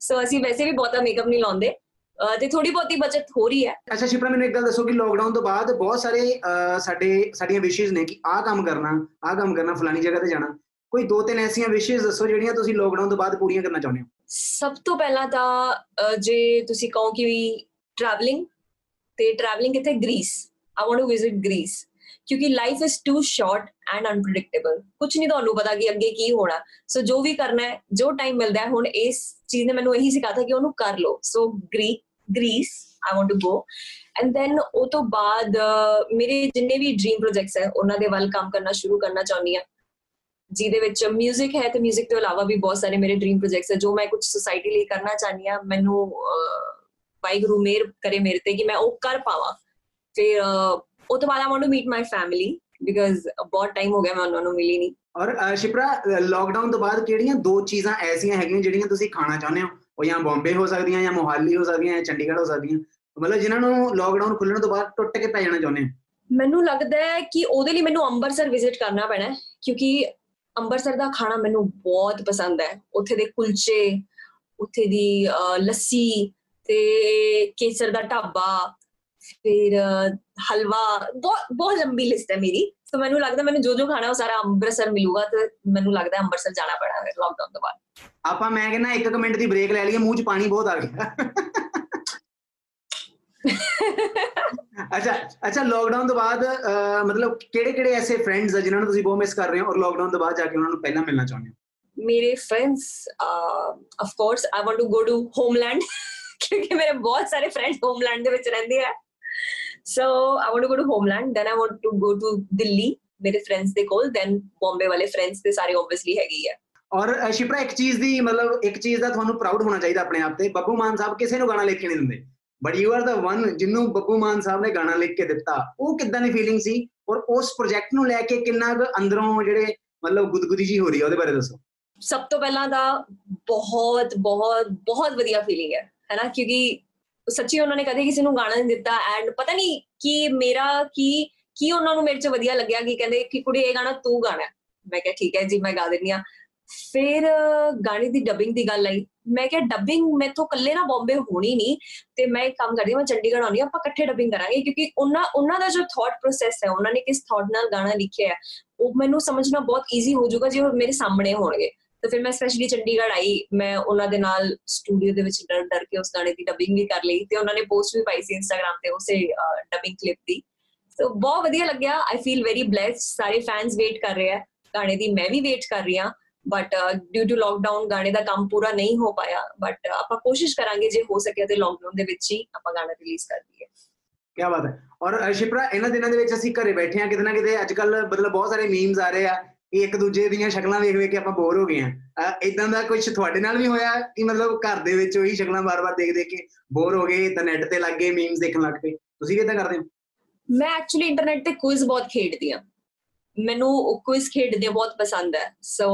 S4: ਸੋ ਅਸੀਂ ਵੈਸੇ ਵੀ ਬਹੁਤਾ ਮੇਕਅਪ ਨਹੀਂ ਲਾਉਂਦੇ। ਤੇ ਥੋੜੀ ਬਹੁਤੀ ਬਚਤ ਹੋ ਰਹੀ ਹੈ।
S3: ਅੱਛਾ ਸ਼ਿਪਰਾ ਮੈਨੂੰ ਇੱਕ ਗੱਲ ਦੱਸੋ ਕਿ ਲੋਕਡਾਊਨ ਤੋਂ ਬਾਅਦ ਬਹੁਤ ਸਾਰੇ ਸਾਡੇ ਸਾਡੀਆਂ ਵਿਸ਼ੇਸ ਨੇ ਕਿ ਆਹ ਕੰਮ ਕਰਨਾ ਆਹ ਕੰਮ ਕਰਨਾ ਫਲਾਨੀ ਜਗ੍ਹਾ ਤੇ ਜਾਣਾ। ਕੋਈ ਦੋ ਤਿੰਨ ਐਸੀਆਂ ਵਿਸ਼ੇਸ ਦੱਸੋ ਜਿਹੜੀਆਂ ਤੁਸੀਂ ਲੋਕਡਾਊਨ ਤੋਂ ਬਾਅਦ ਪੂਰੀਆਂ ਕਰਨਾ ਚਾਹੁੰਦੇ ਹੋ।
S4: ਸਭ ਤੋਂ ਪਹਿਲਾਂ ਤਾਂ ਅਹ, ਜੇ ਤੁਸੀਂ ਕਹੋ ਕਿ ਵੀ ਟਰੈਵਲਿੰਗ ਤੇ ਟਰੈਵਲਿੰਗ ਕਿੱਥੇ Greece I want to visit Greece ਕਿਉਂਕਿ life is too short and unpredictable ਕੁਝ ਨਹੀਂ ਤੁਹਾਨੂੰ ਪਤਾ ਕਿ ਅੱਗੇ ਕੀ ਹੋਣਾ। ਸੋ ਜੋ ਵੀ ਕਰਨਾ ਹੈ ਜੋ ਟਾਈਮ ਮਿਲਦਾ ਹੈ ਹੁਣ ਇਸ ਚੀਜ਼ ਨੇ ਮੈਨੂੰ ਇਹੀ ਸਿਖਾਤਾ ਕਿ ਉਹਨੂੰ ਕਰ ਲਓ। So ਗ੍ਰੀ Greece I want to go and then ਉਹ ਤੋਂ ਬਾਅਦ ਅਹ, ਮੇਰੇ ਜਿੰਨੇ ਵੀ ਡ੍ਰੀਮ ਪ੍ਰੋਜੈਕਟਸ ਹੈ ਉਹਨਾਂ ਦੇ ਵੱਲ ਕੰਮ ਕਰਨਾ ਸ਼ੁਰੂ ਕਰਨਾ ਚਾਹੁੰਦੀ ਹਾਂ। ਜਿਹਦੇ ਵਿੱਚ 뮤직 ਹੈ ਤੇ 뮤직 ਤੋਂ ਇਲਾਵਾ ਵੀ ਬਹੁਤ ਸਾਰੇ ਮੇਰੇ ਡ੍ਰੀਮ ਪ੍ਰੋਜੈਕਟਸ ਹੈ ਜੋ ਮੈਂ ਕੁਝ ਸੋਸਾਇਟੀ ਲਈ ਕਰਨਾ ਚਾਹਨੀ ਆ ਮੈਨੂੰ ਅਹ, ਵਾਹਿਗੁਰੂ ਮਿਹਰ ਕਰੇ ਮੇਰੇ ਤੇ ਕਿ ਮੈਂ ਉਹ ਕਰ ਪਾਵਾਂ ਫਿਰ ਅਹ, ਉਹ ਤੋਂ ਬਾਅਦ I want to meet my family because ਬਹੁਤ ਟਾਈਮ ਹੋ ਗਿਆ ਮੈਂ ਉਹਨਾਂ ਨੂੰ ਮਿਲੀ ਨਹੀਂ
S3: ਔਰ ਅਹ, ਸ਼ਿਪਰਾ ਲੋਕਡਾਊਨ ਤੋਂ ਬਾਅਦ ਕਿਹੜੀਆਂ ਦੋ ਚੀਜ਼ਾਂ ਐਸੀਆਂ ਹੈਗੀਆਂ ਜਿਹੜੀਆਂ ਤੁਸੀਂ ਖਾਣਾ ਚਾਹੁੰਦੇ ਹੋ ਉਹ ਜਾਂ ਬੰਬੇ ਹੋ ਸਕਦੀਆਂ ਜਾਂ ਮੋਹਾਲੀ ਹੋ ਸਕਦੀਆਂ ਜਾਂ ਚੰਡੀਗੜ੍ਹ ਹੋ ਸਕਦੀਆਂ ਮਤਲਬ ਜਿਨ੍ਹਾਂ ਨੂੰ ਲੋਕਡਾਊਨ ਖੁੱਲਣ ਤੋਂ ਬਾਅਦ ਟੁੱਟ ਕੇ ਪੈ ਜਾਣਾ ਚਾਹੁੰਦੇ ਹੋ
S4: ਮੈਨੂੰ ਲੱਗਦਾ ਹੈ ਕਿ ਉਹਦੇ ਲਈ ਮੈਨੂੰ ਅੰਮ੍ਰਿਤਸਰ ਵਿਜ਼ਿਟ ਕਰਨਾ ਪੈਣਾ ਹੈ ਕਿਉਂਕਿ ਅੰਮ੍ਰਿਤਸਰ ਦਾ ਖਾਣਾ ਮੈਨੂੰ ਬਹੁਤ ਪਸੰਦ ਹੈ। ਉੱਥੇ ਦੇ ਕੁਲਚੇ ਉੱਥੇ ਦੀ ਲੱਸੀ ਤੇ ਕੇਸਰ ਦਾ ਢਾਬਾ ਫਿਰ ਹਲਵਾ ਬਹੁਤ ਬਹੁਤ ਲੰਬੀ ਲਿਸਟ ਹੈ ਮੇਰੀ। ਸੋ ਮੈਨੂੰ ਲੱਗਦਾ ਮੈਨੂੰ ਜੋ ਜੋ ਖਾਣਾ ਉਹ ਸਾਰਾ ਅੰਮ੍ਰਿਤਸਰ ਮਿਲੂਗਾ ਤੇ ਮੈਨੂੰ ਲੱਗਦਾ ਅੰਮ੍ਰਿਤਸਰ ਜਾਣਾ ਪੈਣਾ ਹੈ ਲੋਕਡਾਊਨ ਤੋਂ ਬਾਅਦ।
S3: ਆਪਾਂ ਮੈਂ ਕਹਿੰਦਾ ਇੱਕ ਕੁ ਮਿੰਟ ਦੀ ਬ੍ਰੇਕ ਲੈ ਲਈਏ ਮੂੰਹ 'ਚ ਪਾਣੀ ਬਹੁਤ ਆ ਗਿਆ। ਅੱਛਾ ਅੱਛਾ ਲੋਕਡਾਊਨ ਤੋਂ ਬਾਅਦ ਮਤਲਬ ਕਿਹੜੇ ਕਿਹੜੇ ਐਸੇ ਫਰੈਂਡਸ ਆ ਜਿਨ੍ਹਾਂ ਨੂੰ ਤੁਸੀਂ ਬਹੁਤ ਮਿਸ ਕਰ ਰਹੇ ਹੋ ਔਰ ਲੋਕਡਾਊਨ ਤੋਂ ਬਾਅਦ ਜਾ ਕੇ ਉਹਨਾਂ ਨੂੰ ਪਹਿਲਾਂ ਮਿਲਣਾ ਚਾਹੁੰਦੇ ਹੋ?
S4: ਮੇਰੇ friends of course I want to go to homeland ਕਿਉਂਕਿ ਮੇਰੇ ਬਹੁਤ ਸਾਰੇ ਫਰੈਂਡਸ ਹੋਮਲੈਂਡ ਦੇ ਵਿੱਚ ਰਹਿੰਦੇ ਆ। So I want to go to homeland then I want to go to Delhi ਮੇਰੇ ਫਰੈਂਡਸ ਦੇ ਕੋਲ ਦੈਨ ਬੰਬੇ ਵਾਲੇ ਫਰੈਂਡਸ ਤੇ ਸਾਰੇ ਆਬਵੀਅਸਲੀ ਹੈਗੇ ਆ।
S3: ਔਰ ਸ਼ਿਪਰਾ ਇੱਕ ਚੀਜ਼ ਦੀ ਮਤਲਬ ਇੱਕ ਚੀਜ਼ ਦਾ ਤੁਹਾਨੂੰ ਪ੍ਰਾਊਡ ਹੋਣਾ ਚਾਹੀਦਾ ਆਪਣੇ ਆਪ ਤੇ। ਬੱਬੂ ਮਾਨ ਸਾਹਿਬ ਕਿਸੇ ਨੂੰ ਗਾਣਾ ਲਿਖ ਕੇ ਨਹੀਂ ਦਿੰਦੇ। But you are the one ਜਿਹਨੂੰ ਬੱਬੂ ਮਾਨ ਸਾਹਿਬ ਨੇ ਗਾਣਾ ਲਿਖ ਕੇ ਦਿੱਤਾ ਉਹ ਕਿੱਦਾਂ ਦੀ ਫੀਲਿੰਗ ਸੀ ਔਰ ਉਸ ਪ੍ਰੋਜੈਕਟ ਨੂੰ ਲੈ ਕੇ ਕਿੰਨਾ ਕੁ ਅੰਦਰੋਂ ਜਿਹੜੇ ਮਤਲਬ ਗੁਦਗੁਦੀ ਜੀ ਹੋ ਰਹੀ ਹੈ ਉਹਦੇ ਬਾਰੇ ਦੱਸੋ
S4: ਸਭ ਤੋਂ ਪਹਿਲਾਂ ਤਾਂ ਬਹੁਤ ਬਹੁਤ ਬਹੁਤ ਵਧੀਆ ਫੀਲਿੰਗ ਹੈ ਹੈਨਾ ਕਿਉਂਕਿ ਸੱਚੀ ਉਹਨਾਂ ਨੇ ਕਦੇ ਕਿਸੇ ਨੂੰ ਗਾਣਾ ਨਹੀਂ ਦਿੱਤਾ ਐਂਡ ਪਤਾ ਨਹੀਂ ਕਿ ਮੇਰਾ ਕੀ ਕੀ ਉਹਨਾਂ ਨੂੰ ਮੇਰੇ ਚ ਵਧੀਆ ਲੱਗਿਆ ਕਿ ਕਹਿੰਦੇ ਕਿ ਕੁੜੀ ਇਹ ਗਾਣਾ ਤੂੰ ਗਾਣਾ ਹੈ। ਮੈਂ ਕਿਹਾ ਠੀਕ ਹੈ ਜੀ ਮੈਂ ਗਾ ਦਿੰਦੀ ਆ ਫਿਰ ਅਹ, ਗਾਣੇ ਦੀ ਡਬਿੰਗ ਦੀ ਗੱਲ ਆਈ ਮੈਂ ਕਿਹਾ ਡਬਿੰਗ ਮੈਥੋਂ ਇਕੱਲੇ ਨਾ ਬੰਬੇ ਹੋਣੀ ਨਹੀਂ ਤੇ ਮੈਂ ਇੱਕ ਕੰਮ ਕਰਦੀ ਹਾਂ, ਮੈਂ ਚੰਡੀਗੜ੍ਹ ਆਉਂਦੀ ਹਾਂ ਆਪਾਂ ਇਕੱਠੇ ਡਬਿੰਗ ਕਰਾਂਗੇ ਕਿਉਂਕਿ ਉਹਨਾਂ ਉਹਨਾਂ ਦਾ ਜੋ ਥਾਟ ਪ੍ਰੋਸੈਸ ਹੈ ਉਹਨਾਂ ਨੇ ਕਿਸ ਥਾਟ ਨਾਲ ਗਾਣਾ ਲਿਖਿਆ ਹੈ ਉਹ ਮੈਨੂੰ ਸਮਝਣਾ ਬਹੁਤ ਈਜ਼ੀ ਹੋ ਜਾਊਗਾ ਜੇ ਉਹ ਮੇਰੇ ਸਾਹਮਣੇ ਹੋਣਗੇ। ਤਾਂ ਫਿਰ ਮੈਂ ਸਪੈਸ਼ਲੀ ਚੰਡੀਗੜ੍ਹ ਆਈ ਮੈਂ ਉਹਨਾਂ ਦੇ ਨਾਲ ਸਟੂਡੀਓ ਦੇ ਵਿੱਚ ਡਰ ਡਰ ਕੇ ਉਸ ਗਾਣੇ ਦੀ ਡਬਿੰਗ ਵੀ ਕਰ ਲਈ ਤੇ ਉਹਨਾਂ ਨੇ ਪੋਸਟ ਵੀ ਪਾਈ ਸੀ ਇੰਸਟਾਗ੍ਰam ਤੇ ਉਸੇ ਡਬਿੰਗ ਕਲਿੱਪ ਦੀ। ਸੋ ਬਹੁਤ ਵਧੀਆ ਲੱਗਿਆ ਆਈ ਫੀਲ ਵੈਰੀ ਬlesed ਸਾਰੇ ਫੈਨਸ ਵੇਟ ਕਰ ਰਹੇ ਆ ਗਾਣੇ ਦੀ ਮੈਂ ਵੀ ਵੇਟ ਕਰ ਰਹੀ ਹਾਂ। ਬਟ ਡਿਊ ਟੂ ਲੋਕਡਾਊਨ ਗਾਣੇ ਦਾ ਕੰਮ ਪੂਰਾ ਨਹੀਂ ਹੋ ਪਾਇਆ ਬਟ ਆਪਾਂ ਕੋਸ਼ਿਸ਼ ਕਰਾਂਗੇ ਜੇ ਹੋ ਸਕਿਆ ਤੇ ਲੋਕਡਾਊਨ ਦੇ ਵਿੱਚ ਹੀ ਆਪਾਂ ਗਾਣਾ ਰਿਲੀਜ਼ ਕਰ ਦਈਏ।
S3: ਕੀ ਬਾਤ ਹੈ। ਔਰ ਸ਼ਿਪਰਾ ਇਹਨਾਂ ਦਿਨਾਂ ਦੇ ਵਿੱਚ ਅਸੀਂ ਘਰੇ ਬੈਠੇ ਆ ਕਿਤੇ ਨਾ ਕਿਤੇ ਅੱਜ ਕੱਲ ਮਤਲਬ ਬਹੁਤ ਸਾਰੇ ਮੀਮਸ ਆ ਰਹੇ ਆ ਕਿ ਇੱਕ ਦੂਜੇ ਦੀਆਂ ਸ਼ਕਲਾਂ ਵੇਖ ਵੇਖ ਕੇ ਆਪਾਂ ਬੋਰ ਹੋ ਗਏ ਆ ਇਦਾਂ ਦਾ ਕੁਝ ਤੁਹਾਡੇ ਨਾਲ ਵੀ ਹੋਇਆ ਕਿ ਮਤਲਬ ਘਰ ਦੇ ਵਿੱਚ ਉਹੀ ਸ਼ਕਲਾਂ ਵਾਰ-ਵਾਰ ਦੇਖ ਦੇਖ ਕੇ ਬੋਰ ਹੋ ਗਏ ਤਾਂ ਨੈਟ ਤੇ ਲੱਗ ਗਏ ਮੀਮਸ ਦੇਖਣ ਲੱਗ ਪਏ? ਤੁਸੀਂ ਇਦਾਂ ਕਰਦੇ ਹੋ?
S4: ਮੈਂ ਐਕਚੁਅਲੀ ਇੰਟਰਨੈਟ ਤੇ ਕੁਇਜ਼ ਬਹੁਤ ਖੇਡਦੀ ਆ ਮੈਨੂੰ ਕੁਇਜ਼ ਖੇਡਦੇ ਬਹੁਤ ਪਸੰਦ ਹੈ। ਸੋ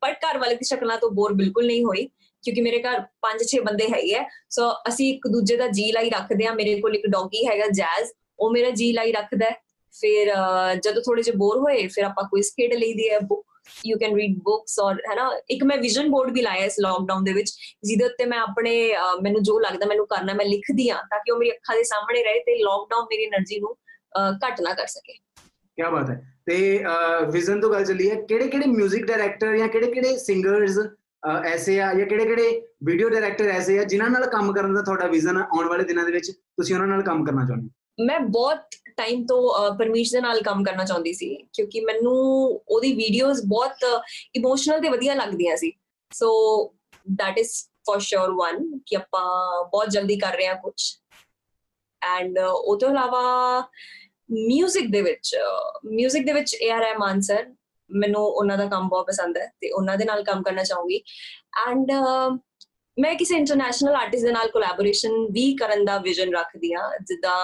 S4: ਪਰ ਘਰ ਵਾਲੇ ਦੀ ਸ਼ਕਲਾਂ ਤੋਂ ਬੋਰ ਬਿਲਕੁਲ ਨਹੀਂ ਹੋਈ, ਕਿਉਂਕਿ ਮੇਰੇ ਘਰ 5-6 ਬੰਦੇ ਹੈਗੇ ਆ ਸੋ ਅਸੀਂ ਇੱਕ ਦੂਜੇ ਦਾ ਜੀ ਲਾਈ ਰੱਖਦੇ ਆ ਮੇਰੇ ਕੋਲ ਇੱਕ ਡੌਗੀ ਹੈਗਾ ਜੈਜ਼, ਉਹ ਮੇਰਾ ਜੀ ਲਾਈ ਰੱਖਦਾ ਫਿਰ ਜਦੋਂ ਥੋੜੇ ਜਿਹਾ ਬੋਰ ਹੋਏ, ਫਿਰ ਆਪਾਂ ਕੁਇਜ਼ ਖੇਡ ਲਈਦੀ ਹੈ। Book you can read books ਔਰ ਹੈਨਾ, ਇੱਕ ਮੈਂ ਵਿਜ਼ਨ ਬੋਰਡ ਵੀ ਲਾਇਆ ਇਸ ਲਾਕਡਾਊਨ ਦੇ ਵਿੱਚ, ਜਿਹਦੇ ਉੱਤੇ ਮੈਂ ਆਪਣੇ ਮੈਨੂੰ ਜੋ ਲੱਗਦਾ ਮੈਨੂੰ ਕਰਨਾ ਮੈਂ ਲਿਖਦੀ ਆ ਤਾਂ ਕਿ ਉਹ ਮੇਰੀ ਅੱਖਾਂ ਦੇ ਸਾਹਮਣੇ ਰਹੇ ਤੇ ਲਾਕਡਾਊਨ ਮੇਰੀ એનર્ਜੀ ਨੂੰ ਘਟ ਨਾ ਕਰ ਸਕੇ।
S3: ਕੀ ਬਾਤ ਹੈ। ਤੇ ਵਿਜ਼ਨ ਤੋਂ ਗੱਲ ਚੱਲੀ ਹੈ ਕਿਹੜੇ ਕਿਹੜੇ 뮤직 ਡਾਇਰੈਕਟਰ ਜਾਂ ਕਿਹੜੇ ਕਿਹੜੇ ਸਿੰਗਰਸ ਐਸੇ ਆ ਜਾਂ ਕਿਹੜੇ ਕਿਹੜੇ ਵੀਡੀਓ ਡਾਇਰੈਕਟਰ ਐਸੇ ਆ ਜਿਨ੍ਹਾਂ ਨਾਲ ਕੰਮ ਕਰਨ ਦਾ ਤੁਹਾਡਾ ਵਿਜ਼ਨ ਆਉਣ ਵਾਲੇ ਦਿਨਾਂ ਦੇ ਵਿੱਚ ਤੁਸੀਂ ਉਹਨਾਂ ਨਾਲ ਕੰਮ ਕਰਨਾ ਚਾਹੁੰਦੇ ਹੋ?
S4: ਮੈਂ ਬਹੁਤ ਟਾਈਮ ਤੋਂ ਪਰਮੇਸ਼ ਦੇ ਨਾਲ ਕੰਮ ਕਰਨਾ ਚਾਹੁੰਦੀ ਸੀ, ਕਿਉਂਕਿ ਮੈਨੂੰ ਉਹਦੀ ਵੀਡੀਓਜ਼ ਬਹੁਤ ਇਮੋਸ਼ਨਲ ਤੇ ਵਧੀਆ ਲੱਗਦੀਆਂ ਸੀ। ਸੋ that is for sure one, ਕਿ ਆਪਾਂ ਬਹੁਤ ਜਲਦੀ ਕਰ ਰਹੇ ਹਾਂ ਕੁਝ ਐਂਡ ਉਹ ਤੋਂ ਇਲਾਵਾ 뮤직 ਦੇ ਵਿੱਚ 뮤직 ਦੇ ਵਿੱਚ ਏ ਆਰ ਰਹਿਮਾਨ ਸਰ ਮੈਨੂੰ ਉਹਨਾਂ ਦਾ ਕੰਮ ਬਹੁਤ ਪਸੰਦ ਹੈ ਤੇ ਉਹਨਾਂ ਦੇ ਨਾਲ ਕੰਮ ਕਰਨਾ ਚਾਹੂੰਗੀ ਐਂਡ ਮੈਂ ਕਿਸੇ ਇੰਟਰਨੈਸ਼ਨਲ ਆਰਟਿਸਟ ਦੇ ਨਾਲ ਕੋਲੈਬੋਰੇਸ਼ਨ ਵੀ ਕਰਨ ਦਾ ਵਿਜ਼ਨ ਰੱਖਦੀ ਹਾਂ ਜਿੱਦਾਂ